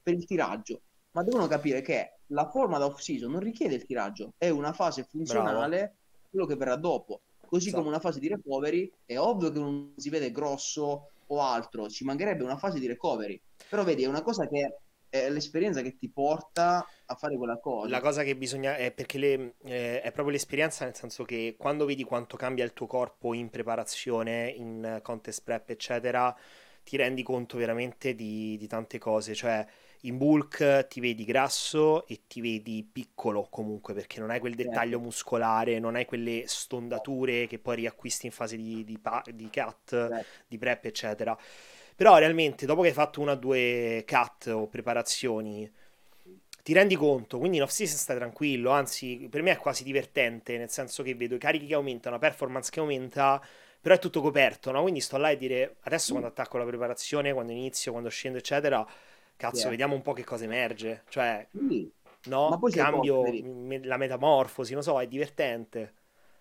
per il tiraggio ma devono capire che la forma da off-season non richiede il tiraggio, è una fase funzionale, Bravo. quello che verrà dopo. Così esatto. come una fase di recovery, è ovvio che non si vede grosso o altro, ci mancherebbe una fase di recovery. Però vedi, è una cosa che è l'esperienza che ti porta a fare quella cosa. La cosa che bisogna è perché le, eh, è proprio l'esperienza, nel senso che quando vedi quanto cambia il tuo corpo in preparazione, in contest prep, eccetera, ti rendi conto veramente di, di tante cose. Cioè, in bulk ti vedi grasso e ti vedi piccolo comunque perché non hai quel certo. dettaglio muscolare, non hai quelle stondature che poi riacquisti in fase di, di, di cut, certo. di prep eccetera. Però realmente dopo che hai fatto una o due cut o preparazioni ti rendi conto, quindi in off-season stai tranquillo, anzi per me è quasi divertente, nel senso che vedo i carichi che aumentano, la performance che aumenta, però è tutto coperto, no? Quindi sto là e dire adesso mm. quando attacco la preparazione, quando inizio, quando scendo eccetera cazzo, yeah. vediamo un po' che cosa emerge. Cioè, sì. no, ma poi cambio me- la metamorfosi, non so, è divertente.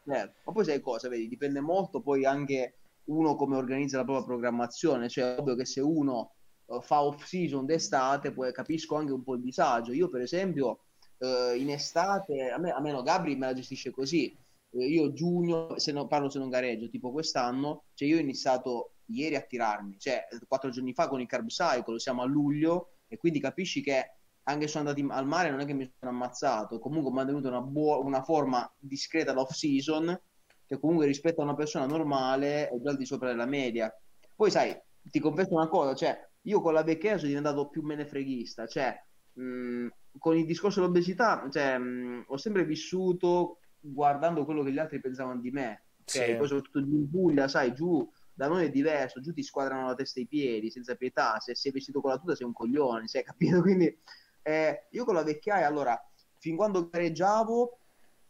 Certo. Ma poi sai cosa, vedi, dipende molto poi anche uno come organizza la propria programmazione, cioè ovvio che se uno uh, fa off season d'estate, poi capisco anche un po' il disagio. Io, per esempio, uh, in estate, a me, a me no, Gabri me la gestisce così. Uh, io giugno, se non parlo se non gareggio, tipo quest'anno, cioè io ho iniziato ieri a tirarmi, cioè quattro giorni fa con il carb cycle, siamo a luglio e quindi capisci che anche se sono andati al mare non è che mi sono ammazzato, comunque ho mantenuto una, buo- una forma discreta l'off season che comunque rispetto a una persona normale è già al di sopra della media. Poi sai, ti confesso una cosa, cioè io con la vecchia sono diventato più menefreghista, cioè mh, con il discorso dell'obesità, cioè, mh, ho sempre vissuto guardando quello che gli altri pensavano di me, okay? sì. poi soprattutto in Puglia, sai, giù da noi è diverso, giù ti squadrano la testa e i piedi senza pietà, se sei vestito con la tuta sei un coglione, sei capito? Quindi eh, io con la vecchiaia, allora, fin quando gareggiavo,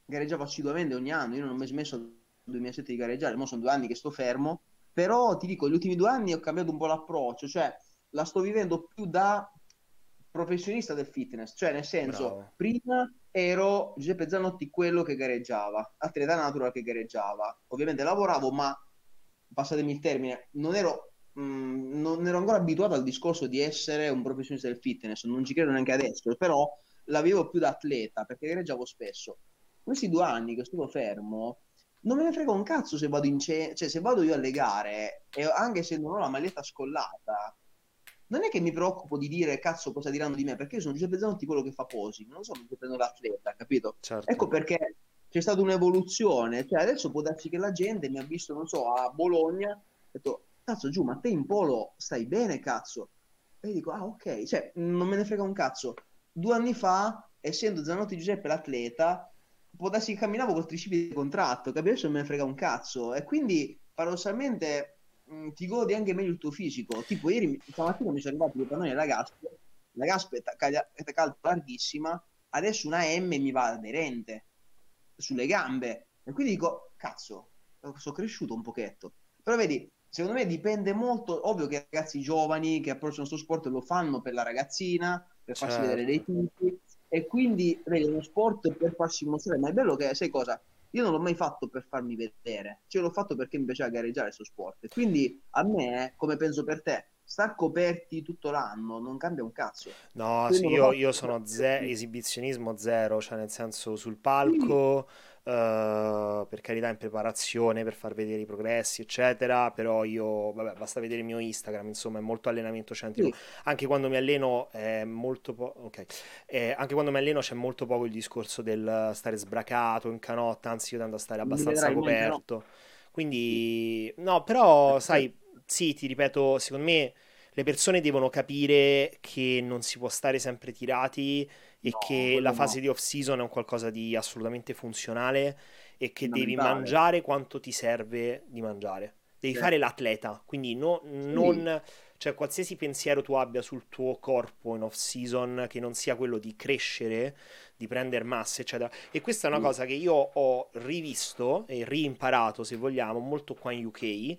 gareggiavo assiduamente ogni anno, io non ho mai smesso dal 2007 di gareggiare, ora sono due anni che sto fermo, però ti dico, gli ultimi due anni ho cambiato un po' l'approccio, cioè la sto vivendo più da professionista del fitness, cioè nel senso, Bravo. prima ero Giuseppe Zanotti quello che gareggiava, atleta natural che gareggiava, ovviamente lavoravo, ma passatemi il termine, non ero, mh, mm, non ero ancora abituato al discorso di essere un professionista del fitness, non ci credo neanche adesso, però la vivo più da atleta perché gareggiavo spesso. Questi due anni che sto fermo, non me ne frega un cazzo se vado in ce- cioè se vado io alle gare e anche se non ho la maglietta scollata non è che mi preoccupo di dire cazzo cosa diranno di me perché io sono Giuseppe Zanotti quello che fa posi non sono Giuseppe l'atleta capito certo. ecco perché c'è stata un'evoluzione cioè adesso può darsi che la gente mi ha visto non so a Bologna ha detto cazzo giù ma te in polo stai bene cazzo? E io dico ah ok. Cioè non me ne frega un cazzo. Due anni fa essendo Zanotti Giuseppe l'atleta può darsi che camminavo col tricipi di contratto, che adesso non me ne frega un cazzo. E quindi, paradossalmente, mh, ti godi anche meglio il tuo fisico. Tipo, ieri, stamattina mi sono arrivato per noi la gasp, la gasp è, è calda larghissima, adesso una M mi va aderente sulle gambe. E quindi dico, cazzo, sono cresciuto un pochetto. Però vedi, secondo me dipende molto, ovvio che i ragazzi giovani che approcciano questo sport lo fanno per la ragazzina, per farsi certo. vedere dei tipi, e quindi vedi uno sport per farsi mostrare ma è bello che sai cosa io non l'ho mai fatto per farmi vedere cioè l'ho fatto perché mi piaceva gareggiare questo sport quindi a me come penso per te star coperti tutto l'anno non cambia un cazzo. No sì, io, io, sono ze- esibizionismo zero cioè nel senso sul palco sì Uh, per carità in preparazione per far vedere i progressi eccetera però io vabbè basta vedere il mio Instagram insomma è molto allenamento centrico. Sì. anche quando mi alleno è molto po- ok eh, anche quando mi alleno c'è molto poco il discorso del stare sbracato in canotta anzi io tendo a stare abbastanza coperto. Quindi no però sai sì ti ripeto secondo me le persone devono capire che non si può stare sempre tirati e no, che la fase no. di off season è un qualcosa di assolutamente funzionale e che devi mangiare quanto ti serve di mangiare. Devi sì. fare l'atleta, quindi no, non, cioè qualsiasi pensiero tu abbia sul tuo corpo in off season che non sia quello di crescere, di prendere massa, eccetera. E questa è una sì. cosa che io ho rivisto e rimparato, se vogliamo, molto qua in UK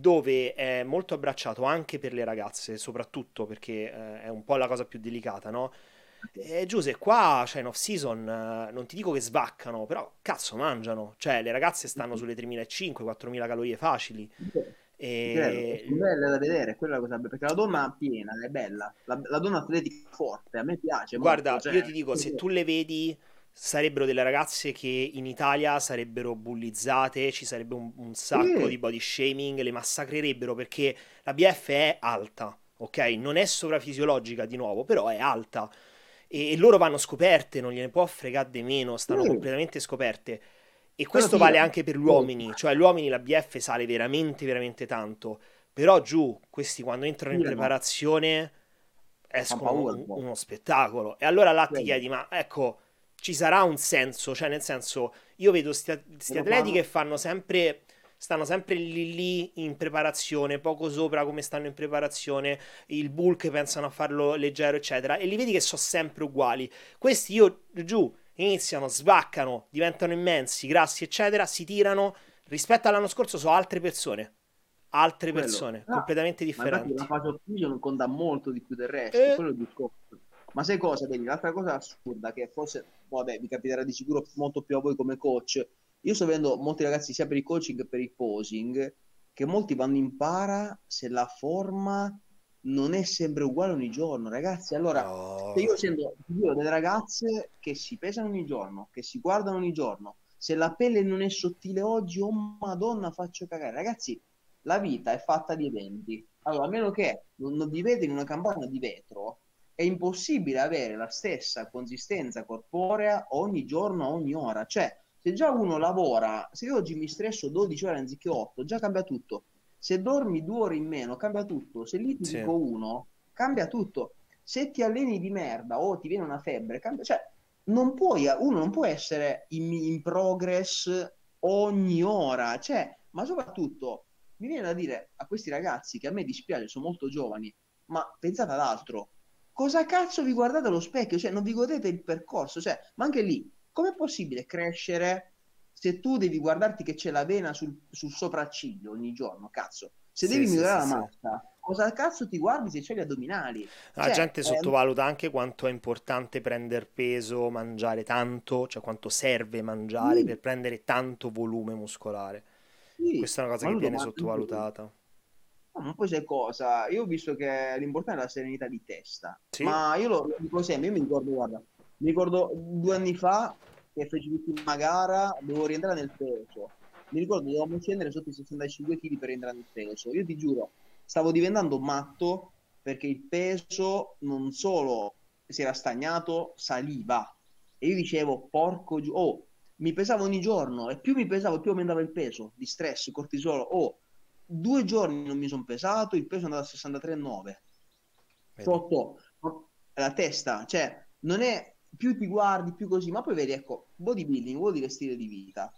dove è molto abbracciato anche per le ragazze, soprattutto perché eh, è un po' la cosa più delicata, no? E Giuse, qua, cioè, in off season, eh, non ti dico che svaccano, però cazzo mangiano. Cioè, le ragazze stanno sulle 3.500-4.000 calorie facili. E... È bella da vedere, quella cosa, perché la donna piena è bella, la, la donna atletica forte, a me piace. Guarda, molto, cioè... io ti dico, se tu le vedi sarebbero delle ragazze che in Italia sarebbero bullizzate, ci sarebbe un, un sacco sì. di body shaming, le massacrerebbero perché la BF è alta, ok? Non è sovrafisiologica di nuovo, però è alta e, e loro vanno scoperte, non gliene può fregare di meno, stanno mm. completamente scoperte. E questo vale anche per gli uomini, cioè gli uomini la BF sale veramente, veramente tanto. Però giù, questi quando entrano in preparazione escono un, uno spettacolo. E allora là ti chiedi, ma ecco, ci sarà un senso? Cioè nel senso, io vedo questi atleti che fanno sempre stanno sempre lì lì in preparazione, poco sopra come stanno in preparazione, il bulk pensano a farlo leggero, eccetera, e li vedi che sono sempre uguali. Questi io giù iniziano, svaccano, diventano immensi, grassi, eccetera, si tirano. Rispetto all'anno scorso sono altre persone. Altre quello. persone ah, completamente differenti. Ma la fase off conta molto di più del resto, eh. quello è il discorso. Ma sai cosa, Vedi? L'altra cosa assurda che forse, vabbè, vi capiterà di sicuro molto più a voi come coach, io sto vedendo molti ragazzi sia per il coaching che per il posing che molti vanno in para se la forma non è sempre uguale ogni giorno, ragazzi. Allora, no. se io sento io delle ragazze che si pesano ogni giorno, che si guardano ogni giorno, se la pelle non è sottile oggi, oh madonna, faccio cagare. Ragazzi, la vita è fatta di eventi. Allora, a meno che non, non vivete in una campagna di vetro, è impossibile avere la stessa consistenza corporea ogni giorno, ogni ora. Cioè, se già uno lavora, se io oggi mi stresso 12 ore anziché 8, già cambia tutto. Se dormi due ore in meno, cambia tutto. Se lì ti sì. dico uno, cambia tutto. Se ti alleni di merda o ti viene una febbre, cambia. Cioè, non puoi, uno non può essere in, in progress ogni ora. Cioè, ma soprattutto mi viene da dire a questi ragazzi che a me dispiace, sono molto giovani, ma pensate ad altro. Cosa cazzo vi guardate allo specchio? Cioè, non vi godete il percorso? Cioè, ma anche lì, com'è possibile crescere se tu devi guardarti che c'è la vena sul, sul sopracciglio ogni giorno, cazzo, se sì, devi sì, migliorare sì, la massa, cosa cazzo ti guardi se c'hai gli addominali? La cioè, gente sottovaluta anche quanto è importante prendere peso, mangiare tanto, cioè quanto serve mangiare per prendere tanto volume muscolare. Questa è una cosa che viene sottovalutata. No, ma poi c'è cosa, io ho visto che l'importante è la serenità di testa, ma io lo, lo dico sempre, io mi ricordo, guarda, mi ricordo due anni fa che feci l'ultima gara, dovevo rientrare nel peso. Mi ricordo che dovevamo scendere sotto i 65 kg per rientrare nel peso. Io ti giuro, stavo diventando matto perché il peso non solo si era stagnato, saliva. E io dicevo, porco giù, oh, mi pesavo ogni giorno e più mi pesavo più aumentava il peso di stress, cortisolo. Oh, due giorni non mi sono pesato, il peso è andato a 63,9. Sotto la testa, cioè non è più ti guardi, più così, ma poi vedi, ecco, bodybuilding vuol dire stile di vita.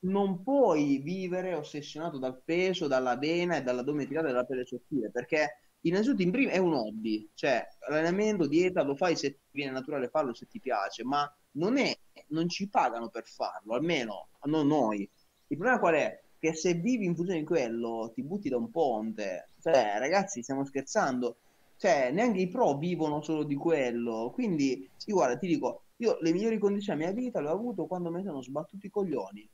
Non puoi vivere ossessionato dal peso, dalla vena e dall'addome tirato dalla pelle sottile, perché innanzitutto in prima è un hobby, cioè allenamento, dieta, lo fai se ti viene naturale farlo, se ti piace, ma non è, non ci pagano per farlo, almeno non noi. Il problema qual è? Che se vivi in funzione di quello, ti butti da un ponte. Cioè, ragazzi, stiamo scherzando cioè neanche i pro vivono solo di quello. Quindi, sì, guarda, ti dico, io le migliori condizioni della mia vita le ho avute quando mi sono sbattuti i coglioni.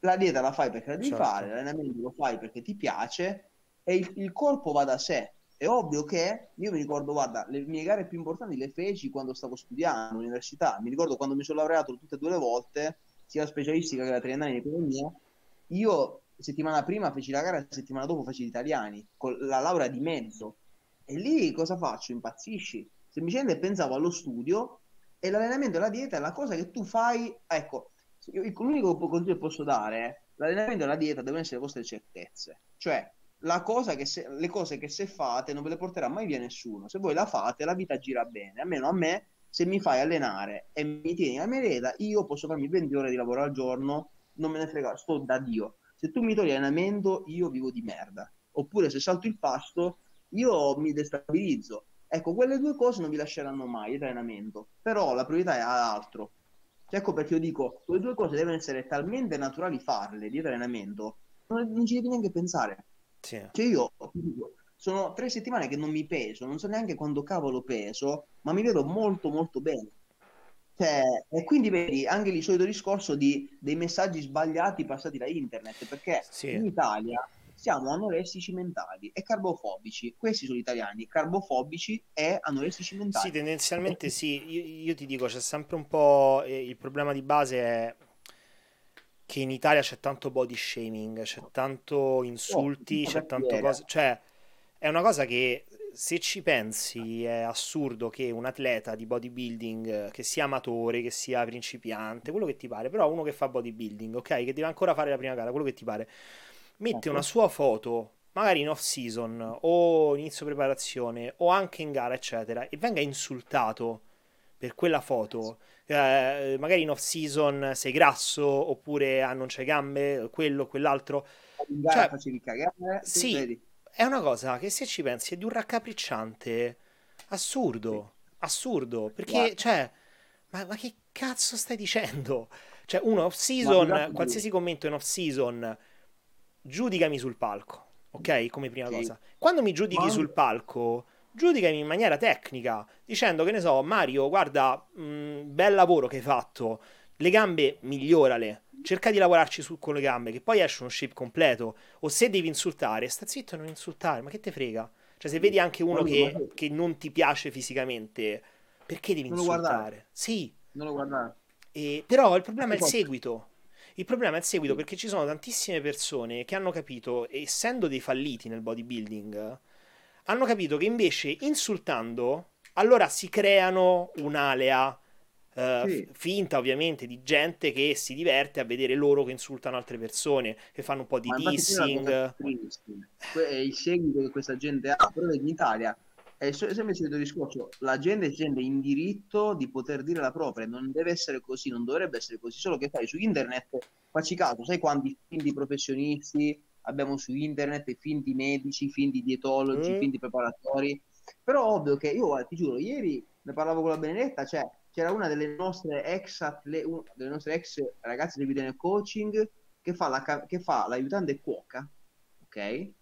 La dieta la fai perché la devi certo. fare, l'allenamento lo fai perché ti piace e il, il corpo va da sé. È ovvio che io mi ricordo, guarda, le mie gare più importanti le feci quando stavo studiando all'università. Mi ricordo quando mi sono laureato tutte e due le volte, sia la specialistica che la triennale in economia. Io settimana prima feci la gara, settimana dopo feci gli italiani, con la laurea di mezzo e lì cosa faccio? Impazzisci. Semplicemente pensavo allo studio e l'allenamento e la dieta è la cosa che tu fai. Ecco, l'unico consiglio che posso dare è l'allenamento e la dieta devono essere le vostre certezze. Cioè, cosa se, le cose che se fate non ve le porterà mai via nessuno. Se voi la fate, la vita gira bene. Almeno a me, se mi fai allenare e mi tieni la mia dieta, io posso farmi 20 ore di lavoro al giorno, non me ne frega, sto da Dio. Se tu mi togli l'allenamento, io vivo di merda. Oppure se salto il pasto, io mi destabilizzo. Ecco, quelle due cose non vi lasceranno mai il allenamento, però la priorità è altro. Cioè, ecco perché io dico, quelle due cose devono essere talmente naturali farle di allenamento, non, non ci devi neanche pensare. Sì. Cioè io sono tre settimane che non mi peso, non so neanche quando cavolo peso, ma mi vedo molto molto bene. Cioè, e quindi vedi anche il solito discorso di, dei messaggi sbagliati passati da internet, perché sì. in Italia siamo anoressici mentali e carbofobici. Questi sono gli italiani, carbofobici e anoressici mentali. Sì, tendenzialmente sì. Io, io, ti dico, c'è sempre un po'... Eh, il problema di base è che in Italia c'è tanto body shaming, c'è tanto insulti, oh, c'è tanto cose... Cioè, è una cosa che se ci pensi è assurdo che un atleta di bodybuilding, che sia amatore, che sia principiante, quello che ti pare, però uno che fa bodybuilding, ok, che deve ancora fare la prima gara, quello che ti pare mette ecco. una sua foto, magari in off season o inizio preparazione o anche in gara, eccetera, e venga insultato per quella foto, eh, magari in off season sei grasso oppure ah, non c'hai gambe, quello, quell'altro. In gara cioè, facevi cagare. Sì. È una cosa che se ci pensi è di un raccapricciante assurdo, assurdo, perché, Guarda. cioè, ma, ma, che cazzo stai dicendo? Cioè, uno off season, qualsiasi commento in off season giudicami sul palco, ok? Come prima sì. cosa. Quando mi giudichi Ma... sul palco, giudicami in maniera tecnica, dicendo che ne so, Mario, guarda, mh, mm, bel lavoro che hai fatto, le gambe migliorale, cerca di lavorarci su con le gambe, che poi esce uno shape completo, o se devi insultare, sta zitto e non insultare, ma che te frega? Cioè, se vedi anche uno che, che, non ti piace fisicamente, perché devi non insultare? Sì. Non lo guardare. E, però il problema è il seguito. Il problema è il seguito perché ci sono tantissime persone che hanno capito, essendo dei falliti nel bodybuilding, hanno capito che invece insultando, allora si creano un'alea Uh, sì. finta ovviamente di gente che si diverte a vedere loro che insultano altre persone, che fanno un po' di Ma dissing. È il seguito che questa gente ha, però in Italia è sempre il solito discorso, la gente si sente in diritto di poter dire la propria, non deve essere così, non dovrebbe essere così, solo che fai su internet, facci caso, sai quanti finti professionisti abbiamo su internet, finti medici, finti dietologi, mm. finti preparatori, però ovvio che io ti giuro, ieri ne parlavo con la Benedetta, cioè c'era una delle nostre ex atle- una delle nostre ex ragazze del video nel coaching che fa, la, che fa l'aiutante cuoca, ok?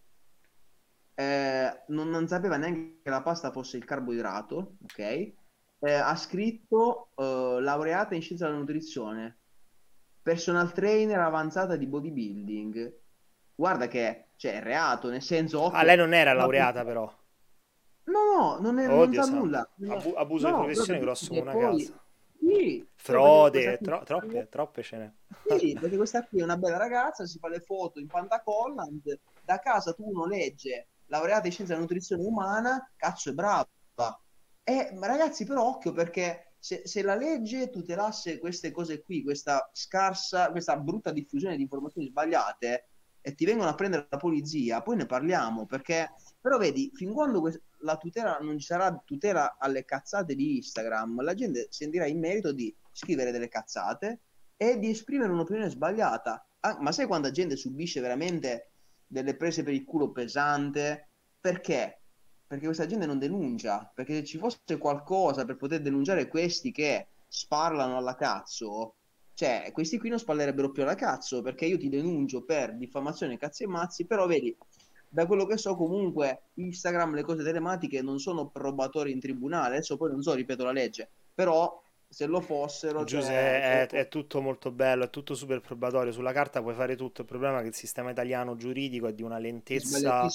eh, non, non, sapeva neanche che la pasta fosse il carboidrato, ok? Eh, ha scritto eh, laureata in scienza della nutrizione, personal trainer avanzata di bodybuilding. Guarda che cioè, è reato, nel senso... Ah, lei non era laureata però. No, no, non, è, Oddio, non nulla. Abu- abuso no, di professione grosso come una poi... casa. Sì, Frode, tro- troppe, troppe scene. Sì, perché questa qui è una bella ragazza, si fa le foto in pantacollant, da casa tu uno legge laureata in scienza della nutrizione umana, cazzo è brava. E ragazzi, però occhio perché se, se, la legge tutelasse queste cose qui, questa scarsa, questa brutta diffusione di informazioni sbagliate e ti vengono a prendere la polizia, poi ne parliamo perché però vedi, fin quando que- la tutela non ci sarà tutela alle cazzate di Instagram, la gente sentirà in merito di scrivere delle cazzate e di esprimere un'opinione sbagliata. Ah, ma sai quanta gente subisce veramente delle prese per il culo pesante. Perché? Perché questa gente non denuncia. Perché se ci fosse qualcosa per poter denunciare questi che sparlano alla cazzo, cioè questi qui non spallerebbero più alla cazzo perché io ti denuncio per diffamazione cazzi e mazzi, però vedi, da quello che so comunque Instagram, le cose telematiche non sono probatori in tribunale, adesso poi non so, ripeto la legge, però se lo fossero. Giuseppe, cioè, è, è, tutto molto bello, è tutto super probatorio. Sulla carta puoi fare tutto. Il problema è che il sistema italiano giuridico è di una lentezza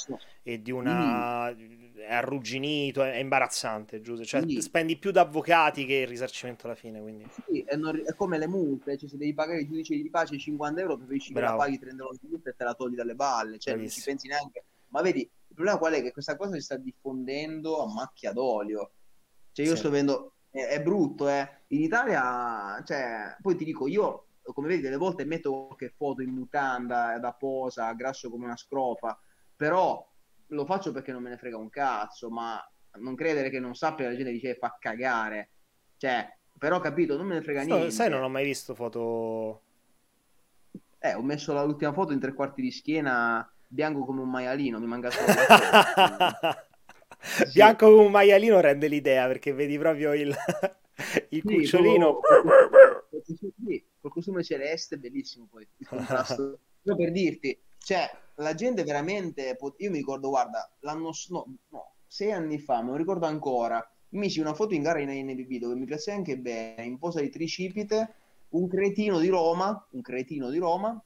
e di una. Mm. è arrugginito, è imbarazzante. Giuseppe. Cioè, mm. spendi più da avvocati che il risarcimento alla fine. Quindi. Sì, è, non... è come le multe, cioè, se devi pagare il giudice di pace 50 euro, preferisci che la paghi 30 euro di multa e te la togli dalle balle. Cioè, non ci pensi neanche. Ma vedi, il problema qual è? Che questa cosa si sta diffondendo a macchia d'olio. Cioè, io sì. sto vedendo è, è brutto, eh. In Italia, cioè, poi ti dico, io, come vedi, delle volte metto qualche foto in mutanda, da posa, grasso come una scrofa, però lo faccio perché non me ne frega un cazzo, ma non credere che non sappia la gente dice fa cagare. Cioè, però capito, non me ne frega niente. Sai, non ho mai visto foto... Eh, ho messo l'ultima foto in tre quarti di schiena, bianco come un maialino, mi manca solo sì. Bianco come un maialino rende l'idea perché vedi proprio il, il sì, cucciolino. Sì, col costume celeste, bellissimo poi il contrasto. Però per dirti, cioè, la gente veramente. Io mi ricordo, guarda, l'anno no, no, sei anni fa, me lo ricordo ancora. Misi una foto in gara in NBB dove mi piace anche bene, in posa di tricipite, un cretino di Roma, un cretino di Roma,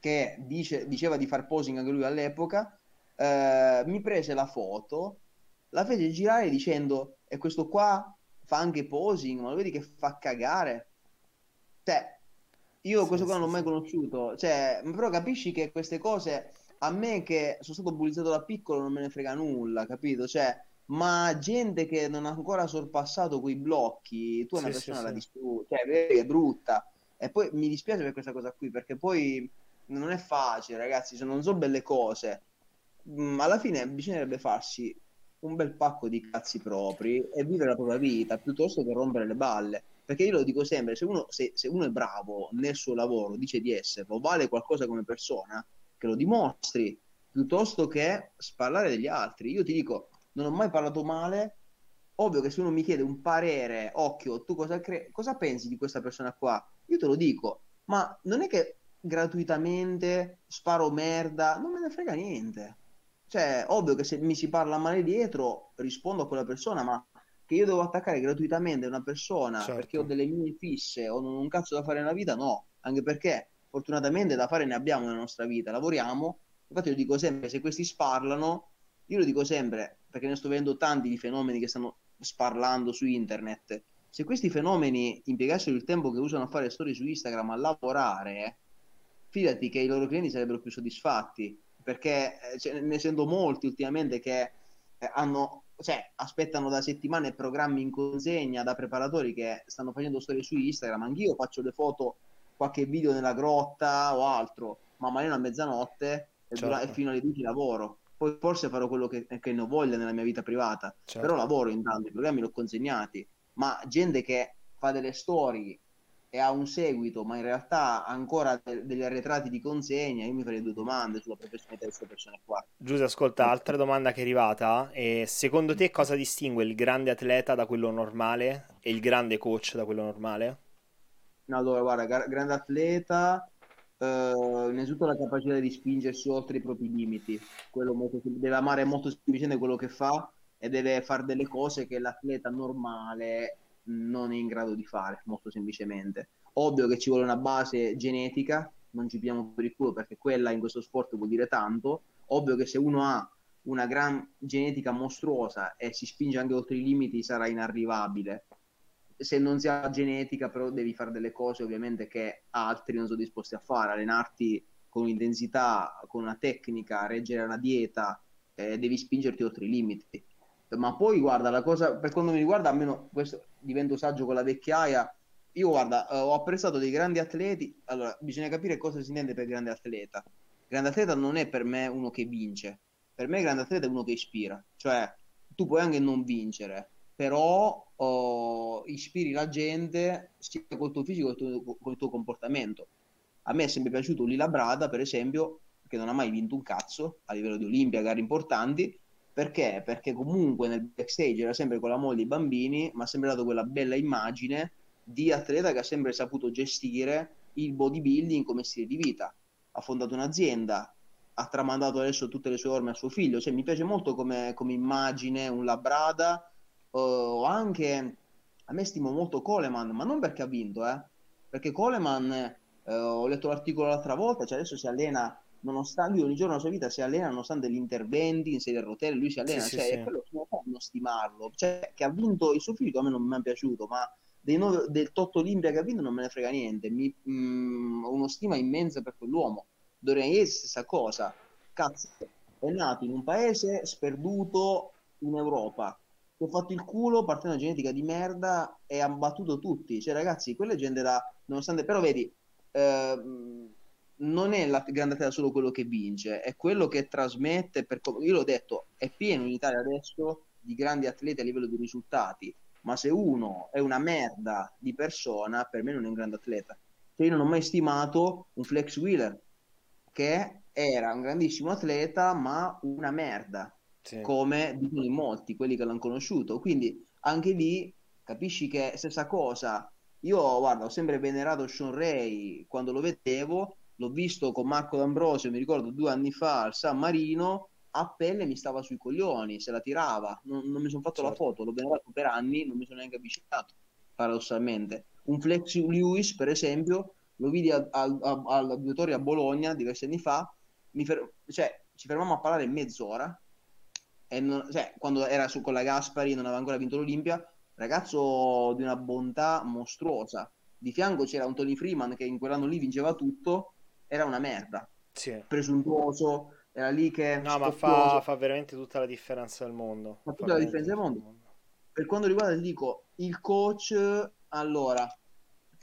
che dice, diceva di far posing anche lui all'epoca, eh, mi prese la foto la fece girare dicendo e questo qua fa anche posing, ma lo vedi che fa cagare. Cioè, io questo qua non l'ho mai conosciuto, cioè, però capisci che queste cose a me che sono stato bullizzato da piccolo non me ne frega nulla, capito? Cioè, ma gente che non ha ancora sorpassato quei blocchi, tu è una sì, persona sì, la distruggi, cioè, vedi, è brutta. E poi mi dispiace per questa cosa qui, perché poi non è facile, ragazzi, se non so belle cose. Mm, alla fine bisognerebbe farsi un bel pacco di cazzi propri e vivere la propria vita piuttosto che rompere le balle. Perché io lo dico sempre, se uno, se, se uno è bravo nel suo lavoro, dice di esserlo, vale qualcosa come persona, che lo dimostri, piuttosto che sparlare degli altri. Io ti dico, non ho mai parlato male, ovvio che se uno mi chiede un parere, occhio, tu cosa, cre- cosa pensi di questa persona qua? Io te lo dico, ma non è che gratuitamente sparo merda, non me ne frega niente. Cioè, ovvio che se mi si parla male dietro, rispondo a quella persona, ma che io devo attaccare gratuitamente una persona certo. perché ho delle mie fisse o non ho un cazzo da fare nella vita, no. Anche perché fortunatamente da fare ne abbiamo nella nostra vita, lavoriamo. Infatti io dico sempre, se questi sparlano, io lo dico sempre, perché ne sto vedendo tanti di fenomeni che stanno sparlando su internet, se questi fenomeni impiegassero il tempo che usano a fare storie su Instagram a lavorare, fidati che i loro clienti sarebbero più soddisfatti, perché eh, cioè, ne sento molti ultimamente che eh, hanno, cioè, aspettano da settimane programmi in consegna da preparatori che stanno facendo storie su Instagram, anch'io faccio le foto, qualche video nella grotta o altro, ma magari a mezzanotte certo. e fino alle 10 lavoro poi forse farò quello che, che, ne ho voglia nella mia vita privata, certo. però lavoro intanto, i programmi li ho consegnati, ma gente che fa delle storie e ha un seguito, ma in realtà ha ancora de- degli arretrati di consegna, io mi farei due domande sulla professionalità di queste persone qua. Giuseppe, ascolta, altra domanda che è arrivata, e secondo te cosa distingue il grande atleta da quello normale e il grande coach da quello normale? allora, guarda, gra- grande atleta Uh, innanzitutto la capacità di spingersi oltre i propri limiti, quello molto, deve amare molto semplicemente quello che fa e deve fare delle cose che l'atleta normale non è in grado di fare, molto semplicemente. Ovvio che ci vuole una base genetica, non ci piamo per il culo perché quella in questo sport vuol dire tanto. Ovvio che se uno ha una gran genetica mostruosa e si spinge anche oltre i limiti sarà inarrivabile se non si ha genetica, però devi fare delle cose ovviamente che altri non sono disposti a fare, allenarti con un'intensità, con una tecnica, reggere una dieta, eh, devi spingerti oltre i limiti. Ma poi guarda, la cosa per quanto mi riguarda, almeno questo divento saggio con la vecchiaia. Io guarda, eh, ho apprezzato dei grandi atleti. Allora, bisogna capire cosa si intende per grande atleta. Grande atleta non è per me uno che vince, per me grande atleta è uno che ispira. Cioè, tu puoi anche non vincere, però oh, ispiri la gente sia col tuo fisico che col tuo comportamento. A me è sempre piaciuto Lila Brada, per esempio, che non ha mai vinto un cazzo a livello di Olimpia, gare importanti. Perché? Perché comunque nel backstage era sempre con la moglie e i bambini, ma ha sempre dato quella bella immagine di atleta che ha sempre saputo gestire il bodybuilding come stile di vita. Ha fondato un'azienda, ha tramandato adesso tutte le sue orme a suo figlio. Cioè, mi piace molto come, come immagine un Labrada o anche a me stimo molto Coleman, ma non perché ha vinto, eh, perché Coleman, eh, ho letto l'articolo l'altra volta, cioè adesso si allena nonostante lui ogni giorno della sua vita si allena nonostante gli interventi in sedia a rotelle, lui si allena, sì, cioè sì, è quello che non stimarlo, cioè che ha vinto il suo figlio a me non mi è piaciuto, ma nove, del Totto Olimpia che ha vinto non me ne frega niente, mi, mm, ho uno stima immensa per quell'uomo. Dorian Yates stessa cosa, cazzo, è nato in un paese sperduto in Europa, che ha fatto il culo partendo da genetica di merda e ha battuto tutti. Cioè, ragazzi, quella gente da nonostante, però vedi, eh, non è la grande atleta solo quello che vince, è quello che trasmette. Per... Io l'ho detto, è pieno in Italia adesso di grandi atleti a livello di risultati. Ma se uno è una merda di persona, per me non è un grande atleta. Cioè, io non ho mai stimato un Flex Wheeler che era un grandissimo atleta, ma una merda sì. come dicono in molti, quelli che l'hanno conosciuto. Quindi anche lì capisci che stessa cosa. Io, guarda, ho sempre venerato Sean Ray quando lo vedevo, l'ho visto con Marco D'Ambrosio, mi ricordo due anni fa al San Marino, a pelle mi stava sui coglioni, se la tirava, non, non mi sono fatto certo. la foto, l'ho venerato per anni, non mi sono neanche avvicinato, paradossalmente. Un Flex Lewis, per esempio, lo vidi all'auditorio a Bologna diversi anni fa, fer- cioè, ci fermavamo a parlare mezz'ora, non, cioè, quando era su con la Gaspari non aveva ancora vinto l'Olimpia, ragazzo di una bontà mostruosa. Di fianco c'era un Tony Freeman che in quell'anno lì vinceva tutto, era una merda. Sì. Presuntuoso, era lì che... No, ma fa, fa, veramente tutta la differenza del mondo. Fa tutta fa la differenza del mondo. mondo. Per quanto riguarda, ti dico, il coach, allora,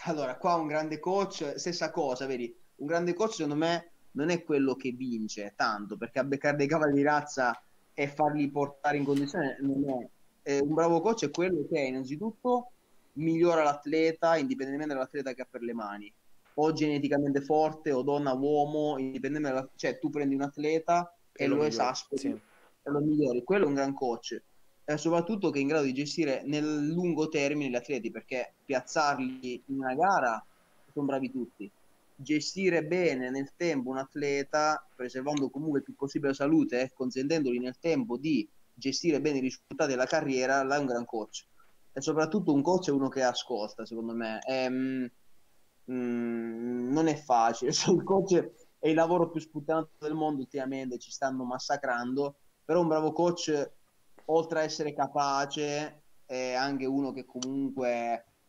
allora, qua un grande coach, stessa cosa, vedi? Un grande coach secondo me non è quello che vince tanto, perché a beccare dei cavalli di razza e farli portare in condizione non è eh, un bravo coach è quello che innanzitutto migliora l'atleta indipendentemente dall'atleta che ha per le mani o geneticamente forte o donna uomo indipendentemente dalla... cioè tu prendi un atleta e, e lo, lo esasperi sì. e lo migliori quello è un gran coach e soprattutto che è in grado di gestire nel lungo termine gli atleti perché piazzarli in una gara sono bravi tutti gestire bene nel tempo un atleta, preservando comunque il più possibile la salute eh, consentendogli nel tempo di gestire bene i risultati della carriera, là è un gran coach. E soprattutto un coach è uno che ascolta, secondo me. E, mm, non è facile, cioè, il coach è il lavoro più sputtanato del mondo ultimamente, ci stanno massacrando, però un bravo coach oltre a essere capace, è anche uno che comunque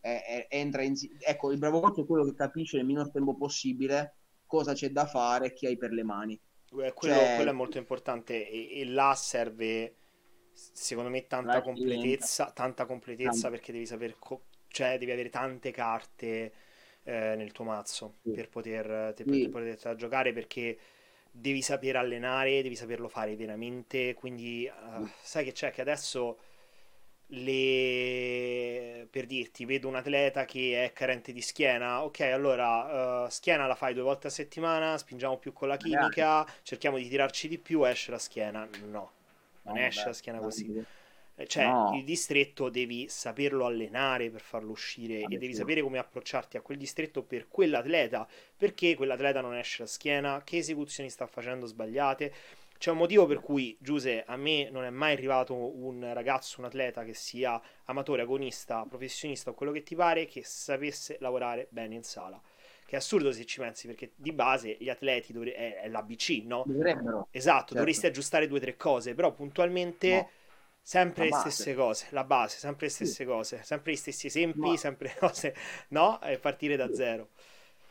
è, è, entra in... Ecco, il bravo coach è quello che capisce nel minor tempo possibile cosa c'è da fare e chi hai per le mani. Quello, cioè... quello, è molto importante e, e là serve secondo me tanta completezza, tanta completezza perché devi saper, co- cioè devi avere tante carte eh, nel tuo mazzo sì. per poter, te, sì. per poter giocare perché devi saper allenare, devi saperlo fare veramente, quindi uh, sai che c'è che adesso le... per dirti, vedo un atleta che è carente di schiena, ok, allora uh, schiena la fai due volte a settimana, spingiamo più con la chimica, cerchiamo di tirarci di più, esce la schiena. No, non no, esce beh, la schiena così. Eh, cioè, no. il distretto devi saperlo allenare per farlo uscire ah, e devi sì. sapere come approcciarti a quel distretto per quell'atleta, perché quell'atleta non esce la schiena, che esecuzioni sta facendo sbagliate c'è un motivo per cui, Giuse, a me non è mai arrivato un ragazzo, un atleta che sia amatore, agonista, professionista o quello che ti pare, che sapesse lavorare bene in sala. Che è assurdo se ci pensi, perché di base gli atleti dovre- è, è l'ABC, no? Dovrebbero. Esatto, certo. dovresti aggiustare due o tre cose, però puntualmente... No. Sempre le stesse cose, la base, sempre le stesse sì. cose, sempre gli stessi esempi, Ma... sempre cose, no? E partire da zero.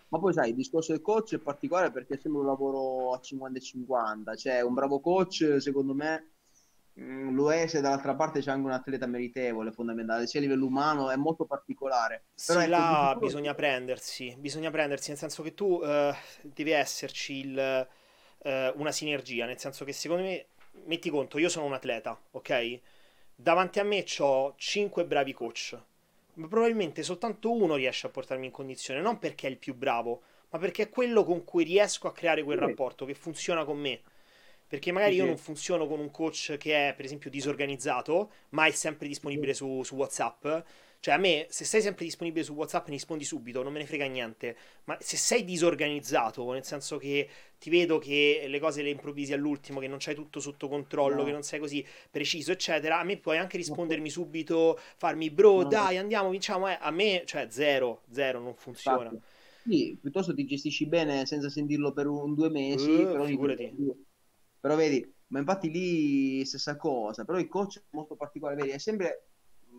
Ma poi sai, il discorso del coach è particolare perché sembra un lavoro a 50 e 50, cioè un bravo coach secondo me mm, lo è se dall'altra parte c'è anche un atleta meritevole fondamentale, sia a livello umano è molto particolare. Però sì, ecco, là sicuro... bisogna prendersi, bisogna prendersi, nel senso che tu uh, devi esserci il, uh, una sinergia, nel senso che secondo me, metti conto, io sono un atleta, ok? Davanti a me ho 5 bravi coach ma probabilmente soltanto uno riesce a portarmi in condizione, non perché è il più bravo, ma perché è quello con cui riesco a creare quel rapporto che funziona con me. Perché magari io non funziono con un coach che è, per esempio, disorganizzato, ma è sempre disponibile su, su WhatsApp cioè, a me, se sei sempre disponibile su WhatsApp, mi rispondi subito, non me ne frega niente. Ma se sei disorganizzato, nel senso che ti vedo che le cose le improvvisi all'ultimo, che non c'hai tutto sotto controllo, no. che non sei così preciso, eccetera, a me puoi anche rispondermi subito, farmi bro, no. dai, andiamo, vinciamo. Eh. A me, cioè, zero, zero, non funziona. Infatti. Sì, piuttosto ti gestisci bene senza sentirlo per un due mesi. Uh, però, figurati. però vedi, ma infatti lì stessa cosa. Però il coach è molto particolare, vedi, è sempre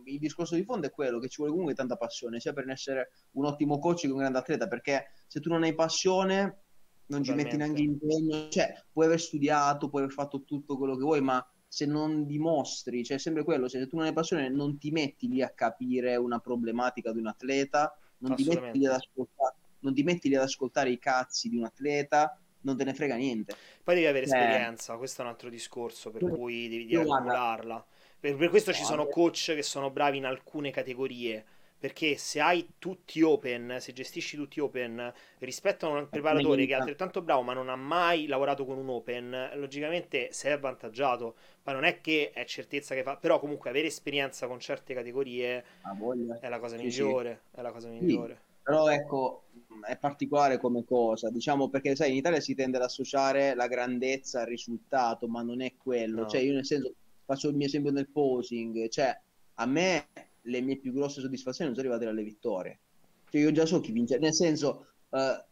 il discorso di fondo è quello che ci vuole comunque tanta passione, sia per essere un ottimo coach che un grande atleta, perché se tu non hai passione non ci metti neanche impegno, cioè puoi aver studiato, puoi aver fatto tutto quello che vuoi, ma se non dimostri, cioè è sempre quello, cioè, se tu non hai passione non ti metti lì a capire una problematica di un atleta, non ti metti lì ad ascoltare, non ti metti lì ad ascoltare i cazzi di un atleta, non te ne frega niente. Poi devi avere eh. esperienza, questo è un altro discorso per cui devi, devi accumularla. Per, per questo ci sono coach che sono bravi in alcune categorie. Perché se hai tutti open, se gestisci tutti open rispetto a un preparatore che è altrettanto bravo ma non ha mai lavorato con un open, logicamente sei avvantaggiato. Ma non è che è certezza che fa, però comunque avere esperienza con certe categorie è la cosa sì, migliore. Sì. È la cosa migliore. Sì. Però ecco, è particolare come cosa, diciamo perché sai, in Italia si tende ad associare la grandezza al risultato, ma non è quello. No. Cioè, io nel senso faccio il mio esempio nel posing, cioè a me le mie più grosse soddisfazioni sono arrivate dalle vittorie. Cioè io già so chi vince, nel senso, uh,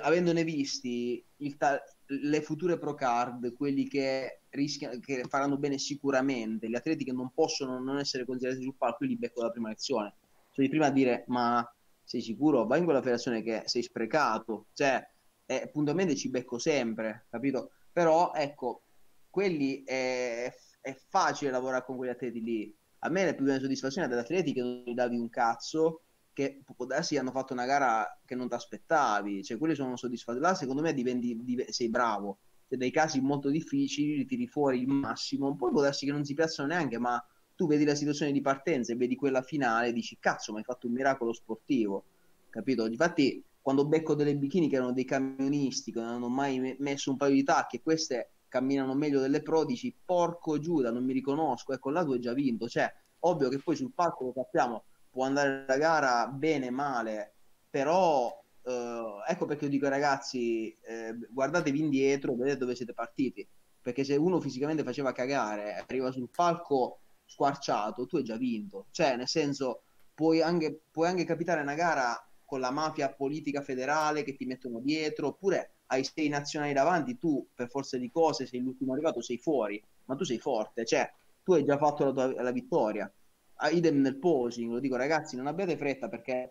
avendone visti ta- le future pro card, quelli che rischiano, che faranno bene sicuramente, gli atleti che non possono non essere considerati sul palco, li becco dalla prima lezione. Cioè di prima a dire, ma sei sicuro? Vai in quella federazione che sei sprecato, cioè eh, puntualmente ci becco sempre, capito? Però ecco, quelli è è facile lavorare con quegli atleti lì. A me la più grande soddisfazione è degli atleti che non gli davi un cazzo, che può darsi hanno fatto una gara che non ti aspettavi, cioè quelli sono soddisfatti. Là secondo me diventi, diventi, sei bravo, cioè, dei casi molto difficili li tiri fuori il massimo, poi può darsi che non si piazzano neanche, ma tu vedi la situazione di partenza e vedi quella finale e dici cazzo, ma hai fatto un miracolo sportivo, capito? Infatti quando becco delle bikini che erano dei camionisti, che non hanno mai messo un paio di tacchi e queste camminano meglio delle pro, dici porco Giuda, non mi riconosco, ecco là tu hai già vinto, cioè ovvio che poi sul palco lo sappiamo, può andare la gara bene, male, però eh, ecco perché io dico ai ragazzi eh, guardatevi indietro, vedete dove siete partiti, perché se uno fisicamente faceva cagare, arriva sul palco squarciato, tu hai già vinto, cioè nel senso puoi anche, puoi anche capitare una gara con la mafia politica federale che ti mettono dietro, oppure hai sei nazionali davanti, tu per forza di cose sei l'ultimo arrivato, sei fuori, ma tu sei forte, cioè tu hai già fatto la, tua, la vittoria. Ah, idem nel posing, lo dico ragazzi, non abbiate fretta perché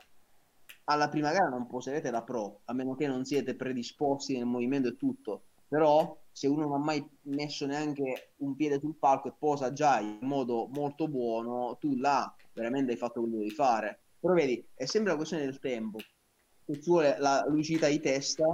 alla prima gara non poserete da pro, a meno che non siete predisposti nel movimento e tutto. Però se uno non ha mai messo neanche un piede sul palco e posa già in modo molto buono, tu là veramente hai fatto quello che devi fare. Però vedi, è sempre una questione del tempo. Ci vuole la lucidità di testa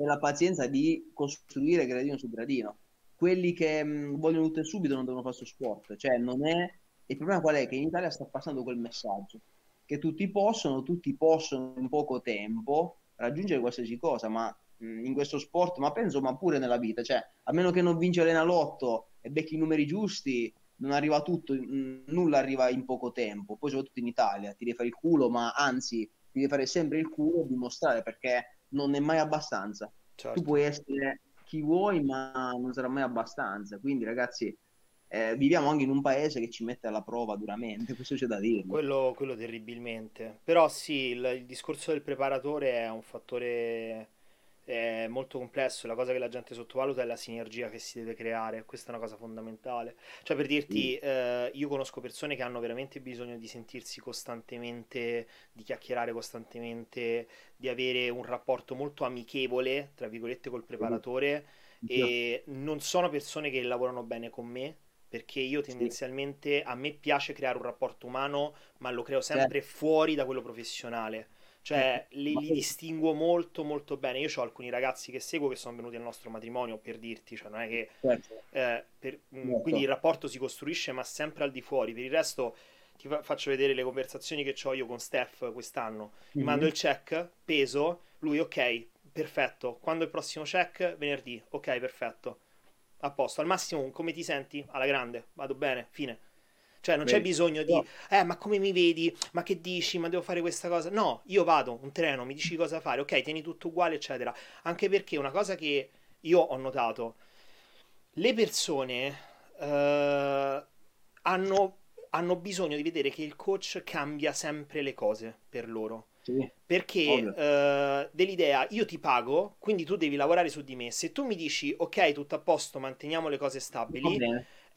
e la pazienza di costruire gradino su gradino. Quelli che mh, vogliono tutto e subito non devono fare questo sport. Cioè, non è... Il problema qual è? Che in Italia sta passando quel messaggio. Che tutti possono, tutti possono in poco tempo raggiungere qualsiasi cosa, ma in questo sport, ma penso ma pure nella vita, cioè a meno che non vince l'Enalotto e becchi i numeri giusti, non arriva tutto, nulla arriva in poco tempo, poi soprattutto in Italia, ti devi fare il culo, ma anzi ti devi fare sempre il culo e dimostrare perché non è mai abbastanza. Certo. Tu puoi essere chi vuoi, ma non sarà mai abbastanza. Quindi ragazzi, eh, viviamo anche in un paese che ci mette alla prova duramente, questo c'è da dire. Quello, quello terribilmente. Però sì, il, il discorso del preparatore è un fattore è molto complesso, la cosa che la gente sottovaluta è la sinergia che si deve creare, questa è una cosa fondamentale. Cioè per dirti, mm. eh, io conosco persone che hanno veramente bisogno di sentirsi costantemente, di chiacchierare costantemente, di avere un rapporto molto amichevole, tra virgolette, col preparatore mm. e non sono persone che lavorano bene con me, perché io tendenzialmente a me piace creare un rapporto umano, ma lo creo sempre certo. fuori da quello professionale cioè li, li, distinguo molto molto bene. Io ho alcuni ragazzi che seguo che sono venuti al nostro matrimonio per dirti, cioè non è che... Certo. Eh, per, mm, certo. Quindi il rapporto si costruisce ma sempre al di fuori. Per il resto ti fa, faccio vedere le conversazioni che ho io con Steph quest'anno. Mi mm-hmm. mando il check, peso, lui ok, perfetto. Quando è il prossimo check? Venerdì, ok, perfetto. A posto, al massimo come ti senti? Alla grande, vado bene, fine cioè non Beh, c'è bisogno di, no. eh ma come mi vedi? Ma che dici? Ma devo fare questa cosa? No, io vado, un treno, mi dici cosa fare, ok, tieni tutto uguale, eccetera. Anche perché una cosa che io ho notato, le persone uh, hanno, hanno bisogno di vedere che il coach cambia sempre le cose per loro. Sì, perché uh, dell'idea io ti pago, quindi tu devi lavorare su di me. Se tu mi dici ok, tutto a posto, manteniamo le cose stabili,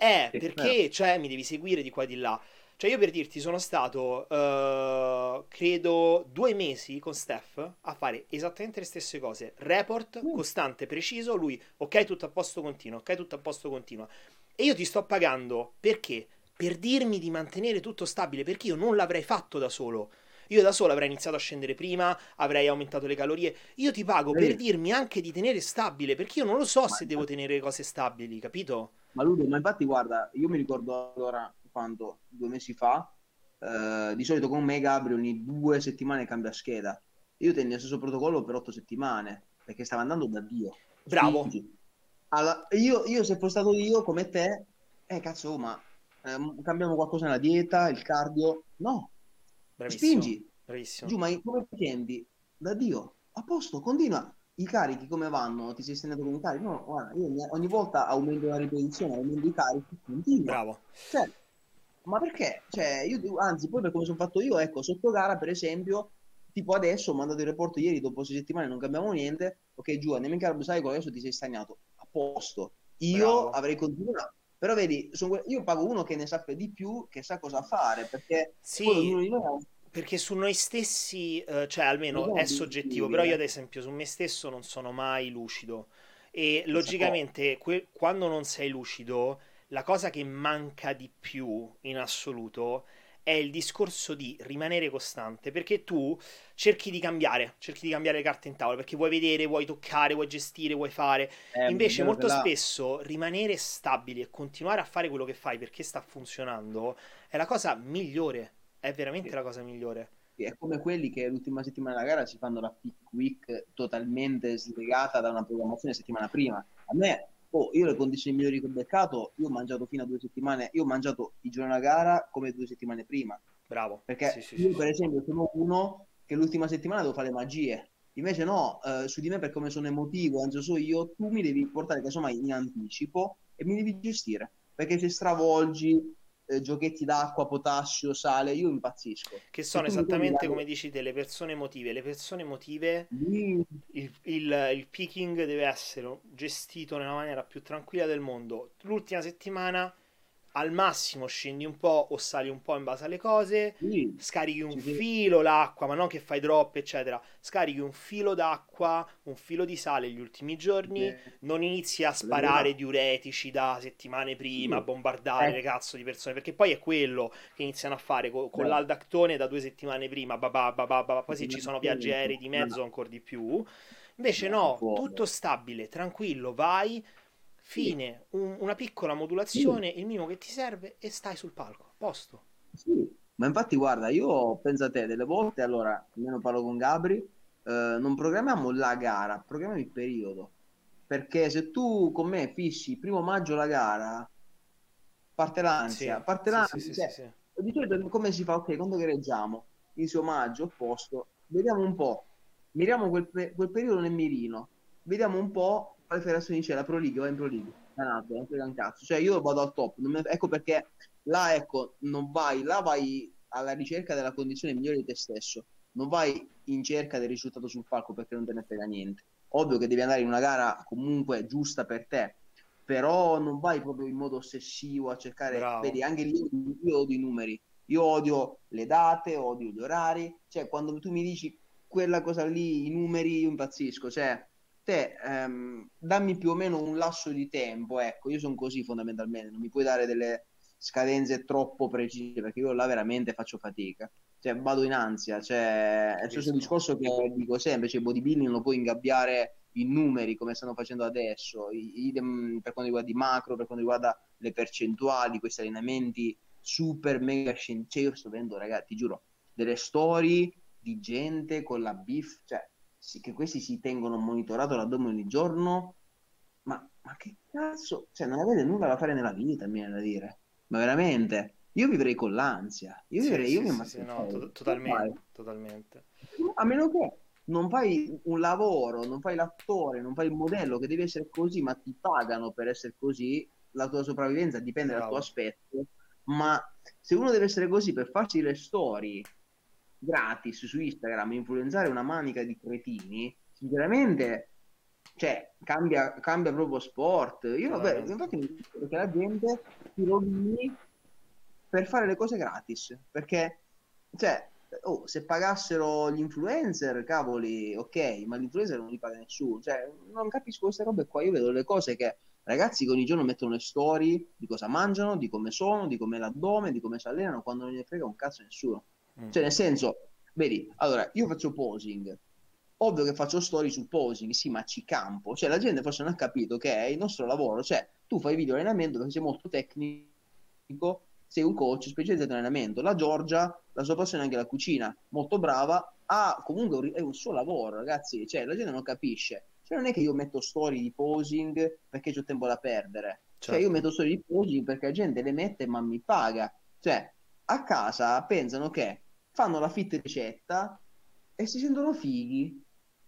eh, perché cioè, mi devi seguire di qua e di là. Cioè, io per dirti, sono stato, uh, credo, due mesi con Steph a fare esattamente le stesse cose. Report, mm. costante, preciso. Lui, ok, tutto a posto, continua. Ok, tutto a posto, continua. E io ti sto pagando perché? Per dirmi di mantenere tutto stabile, perché io non l'avrei fatto da solo. Io da solo avrei iniziato a scendere prima, avrei aumentato le calorie. Io ti pago Ehi. per dirmi anche di tenere stabile, perché io non lo so Ma se devo tenere cose stabili, capito? Ma Ludo, ma infatti guarda, io mi ricordo allora quando due mesi fa, eh, di solito con me Gabriel ogni due settimane cambia scheda. Io tengo lo stesso protocollo per otto settimane, perché stava andando da Dio. Bravo. Allora, io, io, se fossi stato io come te, eh cazzo, ma eh, cambiamo qualcosa nella dieta, il cardio? No. Bravissimo. Spingi. Bravissimo. Giù, ma come ti Da Dio. A posto, continua i carichi come vanno? Ti sei stendendo con i carichi? No, guarda, io ogni volta aumento la ripetizione, aumento i carichi, continuo. Bravo. Cioè, ma perché? Cioè, io, anzi, poi per come sono fatto io, ecco, sotto gara, per esempio, tipo adesso ho mandato il report ieri, dopo sei settimane non cambiamo niente, ok, giù, andiamo in carbo, sai, adesso ti sei stagnato, a posto. Io Bravo. avrei continuato. Però vedi, io pago uno che ne sappia di più, che sa cosa fare, perché sì. ognuno di noi ha perché su noi stessi, eh, cioè almeno è soggettivo, però io ad esempio su me stesso non sono mai lucido. E logicamente que- quando non sei lucido la cosa che manca di più in assoluto è il discorso di rimanere costante perché tu cerchi di cambiare, cerchi di cambiare le carte in tavola perché vuoi vedere, vuoi toccare, vuoi gestire, vuoi fare. Eh, Invece molto là... spesso rimanere stabili e continuare a fare quello che fai perché sta funzionando è la cosa migliore è veramente sì. la cosa migliore. È come quelli che l'ultima settimana della gara si fanno la pick week totalmente slegata da una programmazione settimana prima. A me, oh, io le condizioni migliori che ho beccato, io ho mangiato fino a due settimane, io ho mangiato il giorno della gara come due settimane prima. Bravo. Perché sì, sì, io, per esempio, sono uno che l'ultima settimana devo fare le magie. Invece no, eh, su di me per come sono emotivo, anzi so io, tu mi devi portare casomai in anticipo e mi devi gestire. Perché se stravolgi, eh, giochetti d'acqua, potassio, sale, io impazzisco. Che sono esattamente come dici te, le persone emotive. Le persone emotive, mm. il, il, il picking deve essere gestito nella maniera più tranquilla del mondo. L'ultima settimana al massimo scendi un po' o sali un po' in base alle cose, Sì, scarichi un sì, sì. filo l'acqua, ma non che fai drop, eccetera. Scarichi un filo d'acqua, un filo di sale gli ultimi giorni, Eh, non inizi a sparare diuretici da settimane prima, a sì, bombardare le eh, cazzo di persone, perché poi è quello che iniziano a fare co- con, beh, l'aldactone da due settimane prima, babà, babà, babà, poi se ci sono viaggi aerei di mezzo ancora di più. Invece no, tutto stabile, tranquillo, vai, Sì, fine, un- una piccola sì. modulazione, il minimo che ti serve e stai sul palco, posto. Sì, ma infatti guarda, io penso a te, delle volte, allora, almeno parlo con Gabri, eh, non programmiamo la gara, programmiamo il periodo, perché se tu con me fissi primo maggio la gara, parte Sì, l'ansia, parte sì, sì, l'ansia, sì, sì, cioè, sì. di solito come si fa? Ok, quando gareggiamo, inizio maggio, posto, vediamo un po', miriamo quel, quel periodo nel mirino, vediamo un po' quale federazione c'è, la Pro League, va in Pro League, Danato, non frega un cazzo, cioè io vado al top, non me- ecco perché là, ecco, non vai, là vai alla ricerca della condizione migliore di te stesso, non vai in cerca del risultato sul palco perché non te ne frega niente. Ovvio che devi andare in una gara comunque giusta per te, però non vai proprio in modo ossessivo a cercare, Bravo. vedi, anche lì io odio i numeri, io odio le date, odio gli orari, cioè quando tu mi dici quella cosa lì, i numeri, io impazzisco, cioè te ehm, dammi più o meno un lasso di tempo, ecco, io sono così fondamentalmente, non mi puoi dare delle scadenze troppo precise perché io là veramente faccio fatica, cioè vado in ansia, cioè è Capisco. discorso che dico sempre, cioè il bodybuilding non lo puoi ingabbiare in numeri come stanno facendo adesso, idem per quanto riguarda i macro, per quanto riguarda le percentuali, questi allenamenti super mega scientifici, cioè io sto vedendo ragazzi, ti giuro, delle storie di gente con la beef, cioè sì, che questi si tengono monitorato l'addome ogni giorno, ma, ma che cazzo, cioè non avete nulla da fare nella vita, mi viene da dire, ma veramente, io vivrei con l'ansia, io Sì, vivrei, io sì, mi sì, sì, no, ammazzerei, to- totalmente, totalmente. A meno che non fai un lavoro, non fai l'attore, non fai il modello che devi essere così, ma ti pagano per essere così, la tua sopravvivenza dipende dal tuo Bravo. aspetto, ma se uno deve essere così per farsi le storie gratis su Instagram, influenzare una manica di cretini, sinceramente, cioè, cambia, cambia proprio sport. Io, vabbè, Totalmente. infatti, mi dico perché la gente si rovini per fare le cose gratis, perché, cioè, oh, se pagassero gli influencer, cavoli, ok, ma l'influencer non li paga nessuno, cioè, non capisco queste robe qua, io vedo le cose che ragazzi che ogni giorno mettono le storie di cosa mangiano, di come sono, di come l'addome, di come si allenano, quando non ne frega un cazzo nessuno. Mm. Cioè, nel senso, vedi, allora, io faccio posing, ovvio che faccio storie sul posing, sì, ma ci campo. Cioè, la gente forse non ha capito che è il nostro lavoro. Cioè, tu fai video allenamento perché sei molto tecnico, sei un coach specializzato in allenamento. La Giorgia, la sua passione è anche la cucina, molto brava, ha comunque un, è un suo lavoro, ragazzi. Cioè, la gente non capisce. Cioè, non è che io metto storie di posing perché ho tempo da perdere. Cioè, io Certo. metto storie di posing perché la gente le mette ma mi paga. Cioè, a casa pensano che fanno la fit ricetta e si sentono fighi.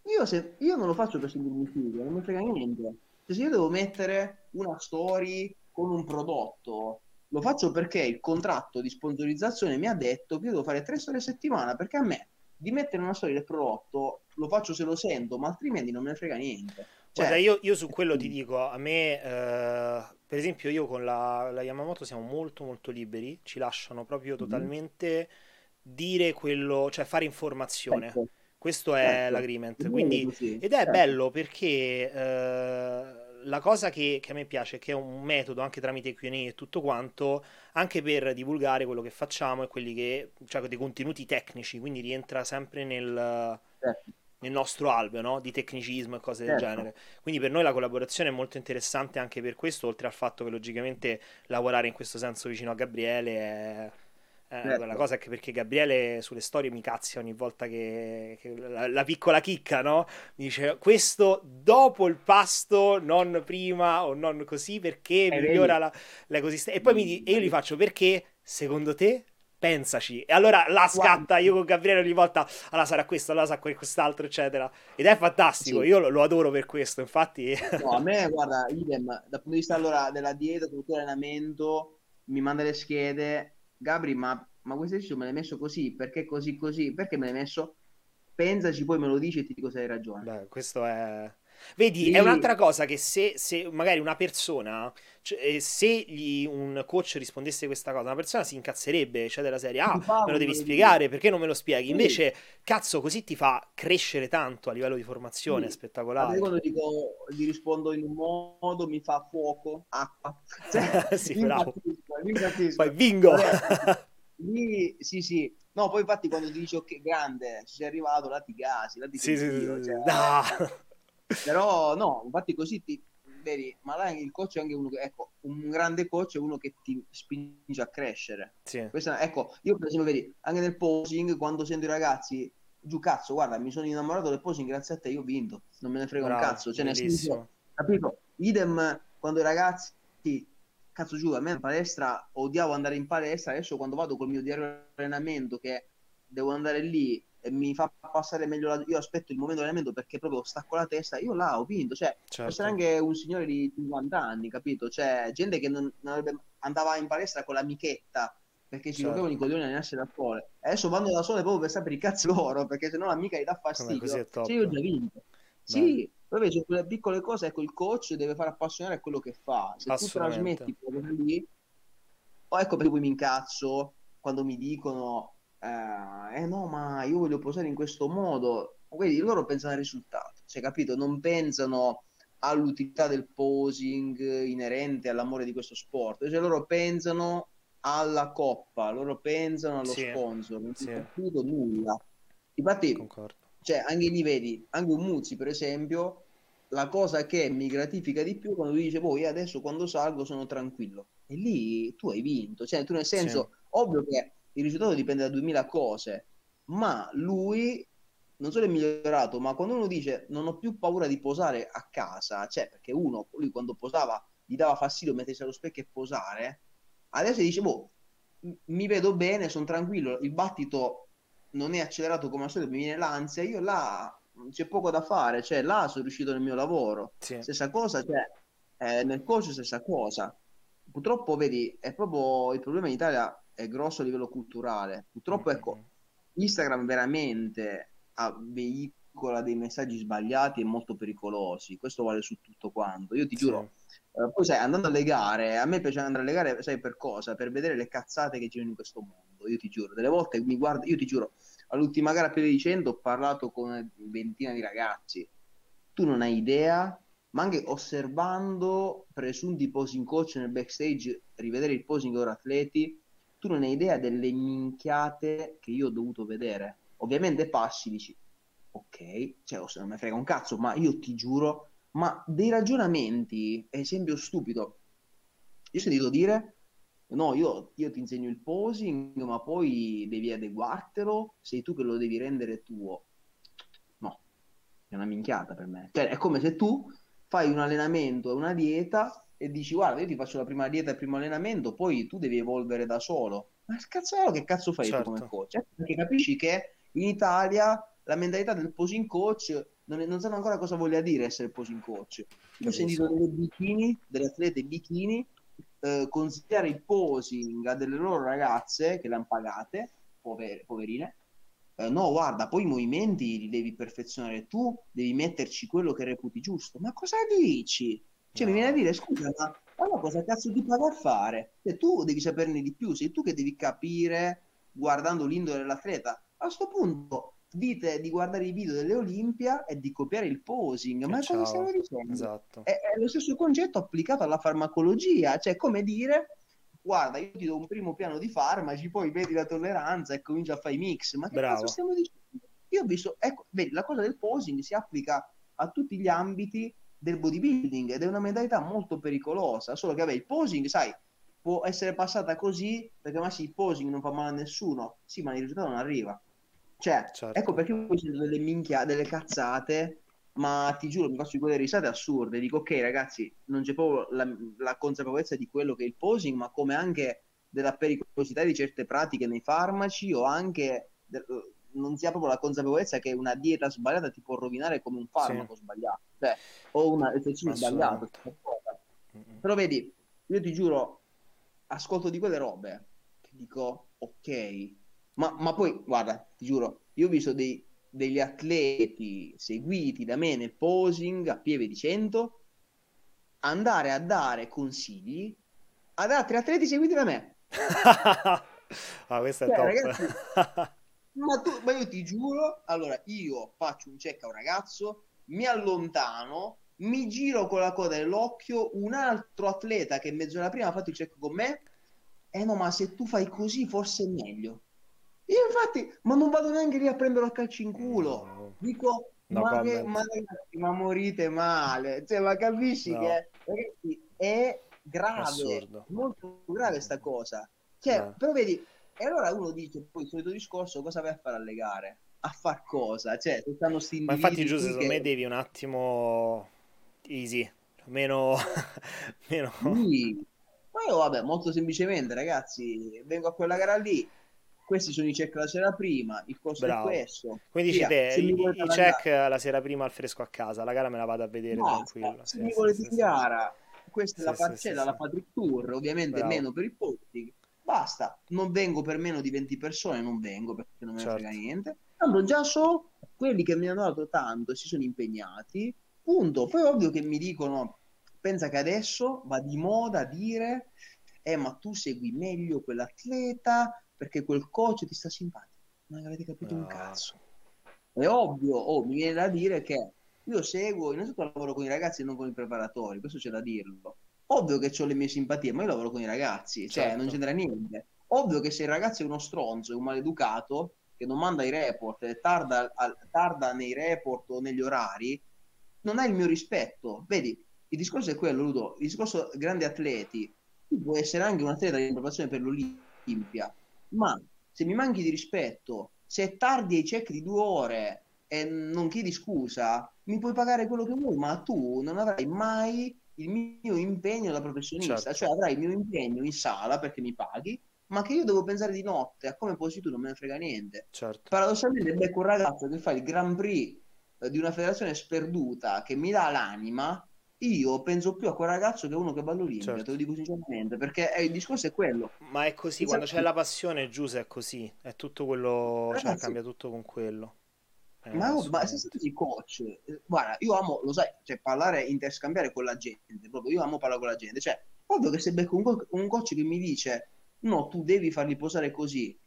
Io, se, io non lo faccio per sentirmi figo, non mi frega niente. Cioè, se io devo mettere una story con un prodotto, lo faccio perché il contratto di sponsorizzazione mi ha detto che io devo fare tre storie a settimana, perché a me di mettere una storia del prodotto lo faccio se lo sento, ma altrimenti non me ne frega niente. Guarda, Cioè, io, io su quello ti dico, a me, eh, per esempio, io con la, la Yamamoto siamo molto molto liberi, ci lasciano proprio Mhm. totalmente dire quello, cioè fare informazione. certo, Questo è certo, è l'agreement. Quindi, ed è certo. bello perché eh, la cosa che, che a me piace è che è un metodo anche tramite Q&A e tutto quanto, anche per divulgare quello che facciamo e quelli che, cioè dei contenuti tecnici, quindi rientra sempre nel, certo, nel nostro alveo, no? Di tecnicismo e cose del certo. genere. Quindi per noi la collaborazione è molto interessante anche per questo, oltre al fatto che logicamente lavorare in questo senso vicino a Gabriele è, è bella certo. cosa, anche perché Gabriele sulle storie mi cazzia ogni volta che, che la, la piccola chicca, no? Mi dice questo dopo il pasto, non prima o non così, perché E migliora la, l'ecosistema. E poi mi e io gli faccio perché secondo te? Pensaci, e allora la scatta io con Gabriele ogni volta. Allora sarà questo, allora sarà quest'altro, eccetera. Ed è fantastico, sì. io lo, lo adoro per questo. Infatti, No, a me, guarda, idem, dal punto di vista allora della dieta, struttura allenamento, mi manda le schede, Gabri, ma, ma questo esercizio me l'hai messo così, perché così così, perché me l'hai messo? Pensaci, poi me lo dici e ti dico se hai ragione. beh, questo è. Vedi, sì. è un'altra cosa che se, se magari una persona, cioè, eh, se gli, un coach rispondesse questa cosa, una persona si incazzerebbe, cioè della serie, ah, me lo devi spiegare, perché non me lo spieghi? Invece, cazzo, così ti fa crescere tanto a livello di formazione, sì. spettacolare. quando dico, gli rispondo in un modo, mi fa fuoco, acqua. Cioè, sì, bravo. Poi bingo! Lì, sì, sì. No, poi infatti quando ti dici ok, grande, ci sei arrivato, là ti gasi, là ti sì, sì, sì, cioè, no. Però no, infatti così ti vedi, ma là il coach è anche uno che, ecco, un grande coach è uno che ti spinge a crescere. Sì. Questa, ecco, io per esempio, vedi, anche nel posing, quando sento i ragazzi, giù cazzo, guarda, mi sono innamorato del posing, grazie a te, io ho vinto, non me ne frega Bravo, un cazzo. Cioè, nel senso, capito? Idem quando i ragazzi, cazzo giù, a me in palestra odiavo andare in palestra, adesso quando vado col mio diario di allenamento che devo andare lì e mi fa passare meglio la... io aspetto il momento di allenamento perché proprio stacco la testa io là ho vinto cioè certo. essere anche un signore di 50 anni capito? Cioè gente che non, non avrebbe... andava in palestra con l'amichetta perché ci certo. rompevano i coglioni a allenarsi da sole adesso vanno da sole proprio per sapere i cazzi loro perché se no l'amica gli dà fastidio. cioè io ho già vinto. Sì poi invece quelle piccole cose ecco il coach deve far appassionare a quello che fa se tu trasmetti quello lì o ecco per cui mi incazzo quando mi dicono eh, eh, no, ma io voglio posare in questo modo. Vedi, loro pensano al risultato, cioè, capito? Non pensano all'utilità del posing inerente all'amore di questo sport, cioè loro pensano alla coppa, loro pensano allo sì, sponsor, non sì. capito nulla. Infatti, cioè, anche lì vedi, anche un Muzzi, per esempio, la cosa che mi gratifica di più quando lui dice, poi adesso quando salgo sono tranquillo. E lì tu hai vinto, cioè tu nel senso, sì. ovvio che il risultato dipende da 2000 cose, ma lui non solo è migliorato, ma quando uno dice non ho più paura di posare a casa, cioè perché uno, lui quando posava gli dava fastidio mettersi allo specchio e posare, adesso dice, boh, mi vedo bene, sono tranquillo, il battito non è accelerato come al solito, mi viene l'ansia, io là c'è poco da fare, cioè là sono riuscito nel mio lavoro. Sì. Stessa cosa, cioè, eh, nel coach stessa cosa. Purtroppo, vedi, è proprio il problema in Italia è grosso a livello culturale. Purtroppo, mm-hmm. ecco, Instagram veramente veicola dei messaggi sbagliati e molto pericolosi. Questo vale su tutto quanto. Io ti sì. giuro, eh, poi sai, andando alle gare, a me piace andare alle gare, sai per cosa? Per vedere le cazzate che girano in questo mondo. Io ti giuro, delle volte mi guardo, io ti giuro, all'ultima gara 100 ho parlato con ventina di ragazzi. Tu non hai idea ma anche osservando presunti posing coach nel backstage, rivedere il posing dei loro atleti, tu non hai idea delle minchiate che io ho dovuto vedere. Ovviamente passi, dici, ok, cioè, se non mi frega un cazzo, ma io ti giuro, ma dei ragionamenti, esempio stupido, io ho sentito dire, no, io, io ti insegno il posing, ma poi devi adeguartelo, sei tu che lo devi rendere tuo. No, è una minchiata per me. Cioè, è come se tu fai un allenamento e una dieta e dici guarda io ti faccio la prima dieta e il primo allenamento poi tu devi evolvere da solo ma cazzolo che cazzo fai certo. come coach? Eh, perché capisci che in Italia la mentalità del posing coach non, è, non sanno ancora cosa voglia dire essere posing coach io ho sentito delle bikini delle atlete bikini eh, consigliare il posing a delle loro ragazze che le hanno pagate pover- poverine eh, no, guarda, poi i movimenti li devi perfezionare tu, devi metterci quello che reputi giusto. Ma cosa dici? Cioè, no. mi viene a dire, scusa, ma allora cosa cazzo ti paga a fare? Cioè, tu devi saperne di più, sei tu che devi capire guardando l'indole dell'atleta. A questo punto dite di guardare i video delle Olimpia e di copiare il posing, ma ciao. cosa stiamo dicendo? Esatto. È, è, lo stesso concetto applicato alla farmacologia, cioè come dire guarda, io ti do un primo piano di farmaci, poi vedi la tolleranza e comincia a fare i mix. Ma che Bravo. cazzo stiamo dicendo? Io ho visto, ecco, vedi, la cosa del posing si applica a tutti gli ambiti del bodybuilding ed è una mentalità molto pericolosa, solo che vabbè, il posing, sai, può essere passata così perché ma sì, il posing non fa male a nessuno, sì, ma il risultato non arriva. Cioè, certo. ecco perché poi ci delle minchia, delle cazzate, ma ti giuro, mi faccio di quelle risate assurde, dico ok ragazzi, non c'è proprio la, la consapevolezza di quello che è il posing, ma come anche della pericolosità di certe pratiche nei farmaci o anche de- non si ha proprio la consapevolezza che una dieta sbagliata ti può rovinare come un farmaco sì. sbagliato, cioè, o una esercizio sbagliato. Però vedi, io ti giuro, ascolto di quelle robe che dico, ok, ma, ma poi, guarda, ti giuro, io ho visto dei, degli atleti seguiti da me nel posing a pieve di 100 andare a dare consigli ad altri atleti seguiti da me. ah, questo è cioè, top. Ragazzi, ma, tu, ma io ti giuro, allora io faccio un check a un ragazzo, mi allontano, mi giro con la coda dell'occhio, un altro atleta che mezz'ora prima ha fatto il check con me, eh no, ma se tu fai così forse è meglio. Io infatti, ma non vado neanche lì a prenderlo a calci in culo. Dico, no, ma, che, ma, ragazzi, ma morite male. Cioè, ma capisci no. che ragazzi, è grave, Assurdo. molto grave sta cosa. Cioè, no. però vedi, e allora uno dice, poi il solito discorso, cosa vai a fare alle gare? A far cosa? Cioè, se stanno sti Ma infatti, Giuseppe, secondo che... me devi un attimo easy, meno... meno... Sì. Ma io, vabbè, molto semplicemente, ragazzi, vengo a quella gara lì, questi sono i check la sera prima, il costo Bravo. è questo. Quindi dici te, i, i check la sera prima al fresco a casa, la gara me la vado a vedere Basta, tranquillo. Se sì, mi sì, volete sì, gara, questa è la parcella, la Patrick Tour, ovviamente Bravo. meno per il posting. Basta, non vengo per meno di 20 persone, non vengo perché non me ne certo. frega niente. Tanto già so quelli che mi hanno dato tanto e si sono impegnati, punto. Poi ovvio che mi dicono, pensa che adesso va di moda dire, eh ma tu segui meglio quell'atleta, perché quel coach ti sta simpatico. Non avete capito no. un cazzo. È ovvio, oh, mi viene da dire che io seguo, innanzitutto lavoro con i ragazzi e non con i preparatori, questo c'è da dirlo. Ovvio che ho le mie simpatie, ma io lavoro con i ragazzi, cioè certo. non c'entra niente. Ovvio che se il ragazzo è uno stronzo, è un maleducato, che non manda i report, tarda, tarda nei report o negli orari, non ha il mio rispetto. Vedi, il discorso è quello, Ludo, il discorso grandi atleti, tu puoi essere anche un atleta di preparazione per l'Olimpia, ma se mi manchi di rispetto, se tardi ai check di due ore e non chiedi scusa, mi puoi pagare quello che vuoi, ma tu non avrai mai il mio impegno da professionista, certo. cioè avrai il mio impegno in sala perché mi paghi, ma che io devo pensare di notte a come posi tu non me ne frega niente. Certo. Paradossalmente becco un ragazzo che fa il Grand Prix eh, di una federazione sperduta che mi dà l'anima io penso più a quel ragazzo che a uno che va all'Olimpia, certo. te lo dico sinceramente, perché è, il discorso è quello. Ma è così, esatto. quando c'è la passione, Giuse, è così, è tutto quello, Ragazzi, cioè cambia tutto con quello. Eh, ma, oh, ma se siete coach, eh, guarda, io amo, lo sai, cioè parlare, interscambiare con la gente, proprio, io amo parlare con la gente, cioè, ovvio che se becco un, un coach che mi dice, no, tu devi farli posare così,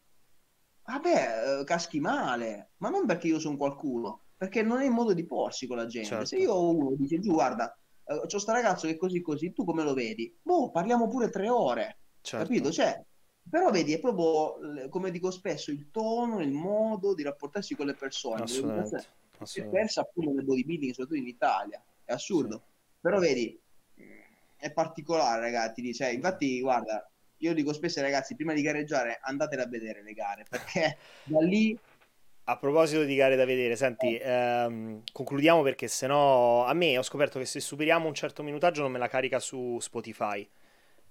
vabbè, eh, caschi male, ma non perché io sono qualcuno, perché non è il modo di porsi con la gente. Certo. Se io uno dice giù, guarda, uh, c'ho sta ragazzo che è così così, tu come lo vedi? Boh, parliamo pure tre ore, certo. capito? Cioè, però vedi, è proprio, come dico spesso, il tono, il modo di rapportarsi con le persone. Assolutamente. È persa appunto nel bodybuilding, soprattutto in Italia. È assurdo. Sì. Però vedi, è particolare, ragazzi. Cioè, infatti, guarda, io dico spesso ai ragazzi, prima di gareggiare andatele a vedere le gare, perché da lì a proposito di gare da vedere, senti, ehm, concludiamo perché sennò a me ho scoperto che se superiamo un certo minutaggio non me la carica su Spotify.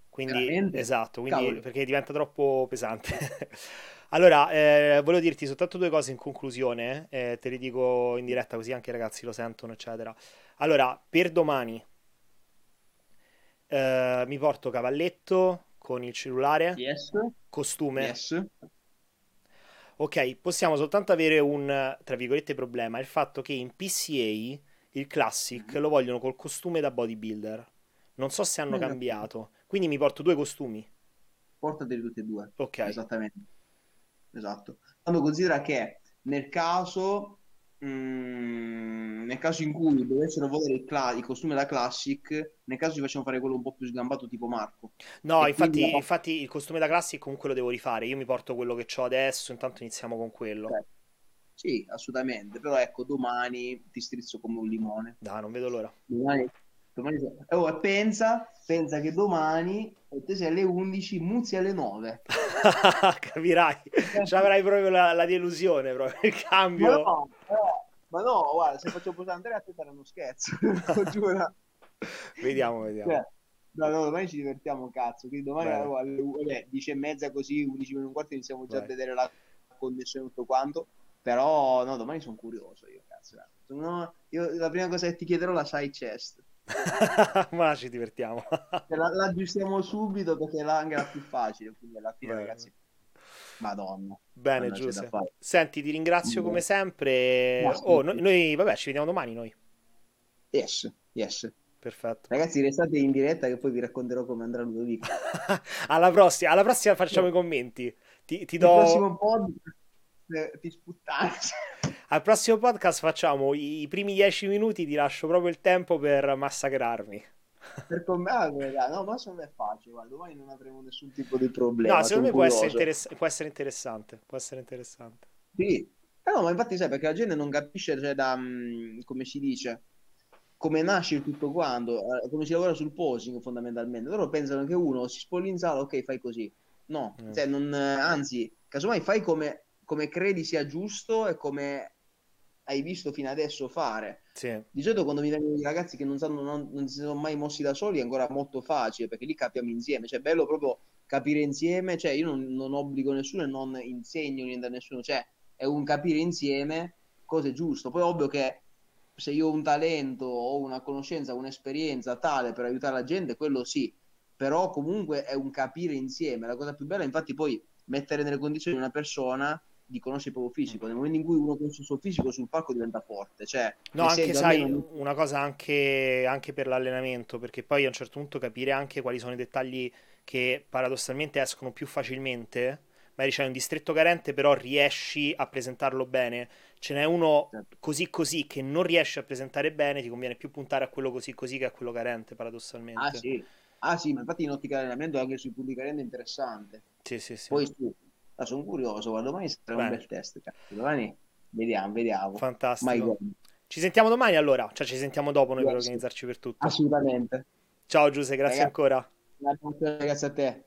Quindi, Veramente? esatto, quindi, perché diventa troppo pesante. allora, eh, volevo dirti soltanto due cose in conclusione, eh, te le dico in diretta così anche i ragazzi lo sentono, eccetera. Allora, per domani eh, mi porto cavalletto con il cellulare, yes. costume. Yes Ok, possiamo soltanto avere un, tra virgolette, problema, il fatto che in PCA il Classic mm-hmm. lo vogliono col costume da bodybuilder. Non so se hanno cambiato, quindi mi porto due costumi. Portateli tutti e due. Ok. Esattamente. Esatto. Quando considera che nel caso Mm, nel caso in cui dovessero volere il, cla- il, costume da classic, nel caso ci facciamo fare quello un po' più sgambato tipo Marco. No, infatti, quindi... infatti, il costume da classic comunque lo devo rifare. Io mi porto quello che ho adesso, intanto iniziamo con quello. Okay. Sì, assolutamente. Però ecco, domani ti strizzo come un limone. Da, non vedo l'ora. Domani, domani... Oh, pensa, pensa che domani te sei alle 11, Muzzi alle 9. Capirai, ci avrai proprio la, la, delusione, proprio il cambio. No, ma no, guarda, se faccio posare Andrea a te sarà uno scherzo, giuro. Vediamo, vediamo. Cioè, no, no, domani ci divertiamo cazzo, quindi domani alle vabbè, 10 e mezza così, 11 minuti e un quarto iniziamo già Beh. a vedere la connessione tutto quanto, però no, domani sono curioso io, cazzo. No, io, la prima cosa che ti chiederò la side chest. Ma ci divertiamo. la, la aggiustiamo subito perché è anche la più facile, quindi alla fine, Beh. ragazzi. Madonna. Bene, Giuseppe. Senti, ti ringrazio come sempre. Oh, noi, noi, vabbè, ci vediamo domani noi. Yes, yes. Perfetto. Ragazzi, restate in diretta che poi vi racconterò come andrà Ludovico. alla prossima, alla prossima facciamo i commenti. Ti, ti do... Il prossimo podcast ti sputtane. Al prossimo podcast facciamo i, i primi dieci minuti, ti lascio proprio il tempo per massacrarmi per commentare, no, ma secondo me è facile, guarda, domani non avremo nessun tipo di problema. No, secondo me può essere, interess- può essere, interessante, può essere interessante. Sì, eh no, ma infatti sai, perché la gente non capisce, cioè, da, mm, come si dice, come nasce tutto quanto, eh, come si lavora sul posing fondamentalmente. Loro pensano che uno si spoglia in sala, ok, fai così. No, mm. cioè, non, anzi, casomai fai come, come credi sia giusto e come hai visto fino adesso fare. Sì. Di solito quando mi vengono i ragazzi che non, sanno, non, non, si sono mai mossi da soli è ancora molto facile perché lì capiamo insieme, cioè è bello proprio capire insieme, cioè io non, non obbligo nessuno e non insegno niente a nessuno, cioè è un capire insieme cosa è giusto. Poi ovvio che se io ho un talento o una conoscenza, un'esperienza tale per aiutare la gente, quello sì, però comunque è un capire insieme. La cosa più bella infatti poi mettere nelle condizioni una persona di conoscere il proprio fisico. Nel momento in cui uno conosce il suo fisico sul palco diventa forte. Cioè, no, anche sai, non... una cosa anche, anche, per l'allenamento, perché poi a un certo punto capire anche quali sono i dettagli che paradossalmente escono più facilmente. Magari c'è un distretto carente, però riesci a presentarlo bene. Ce n'è uno certo. così così che non riesce a presentare bene, ti conviene più puntare a quello così così che a quello carente, paradossalmente. Ah sì, ah, sì ma infatti in ottica allenamento anche sui punti carenti è interessante. Sì, sì, sì. Poi su, Ah, sono curioso, guarda, domani sarà Bene. un bel test. Cazzo. Domani vediamo, vediamo. Fantastico. Ci sentiamo domani allora, cioè ci sentiamo dopo noi yes. per organizzarci per tutto. Assolutamente. Ciao Giuseppe, grazie Ragazzi, ancora. Grazie a te.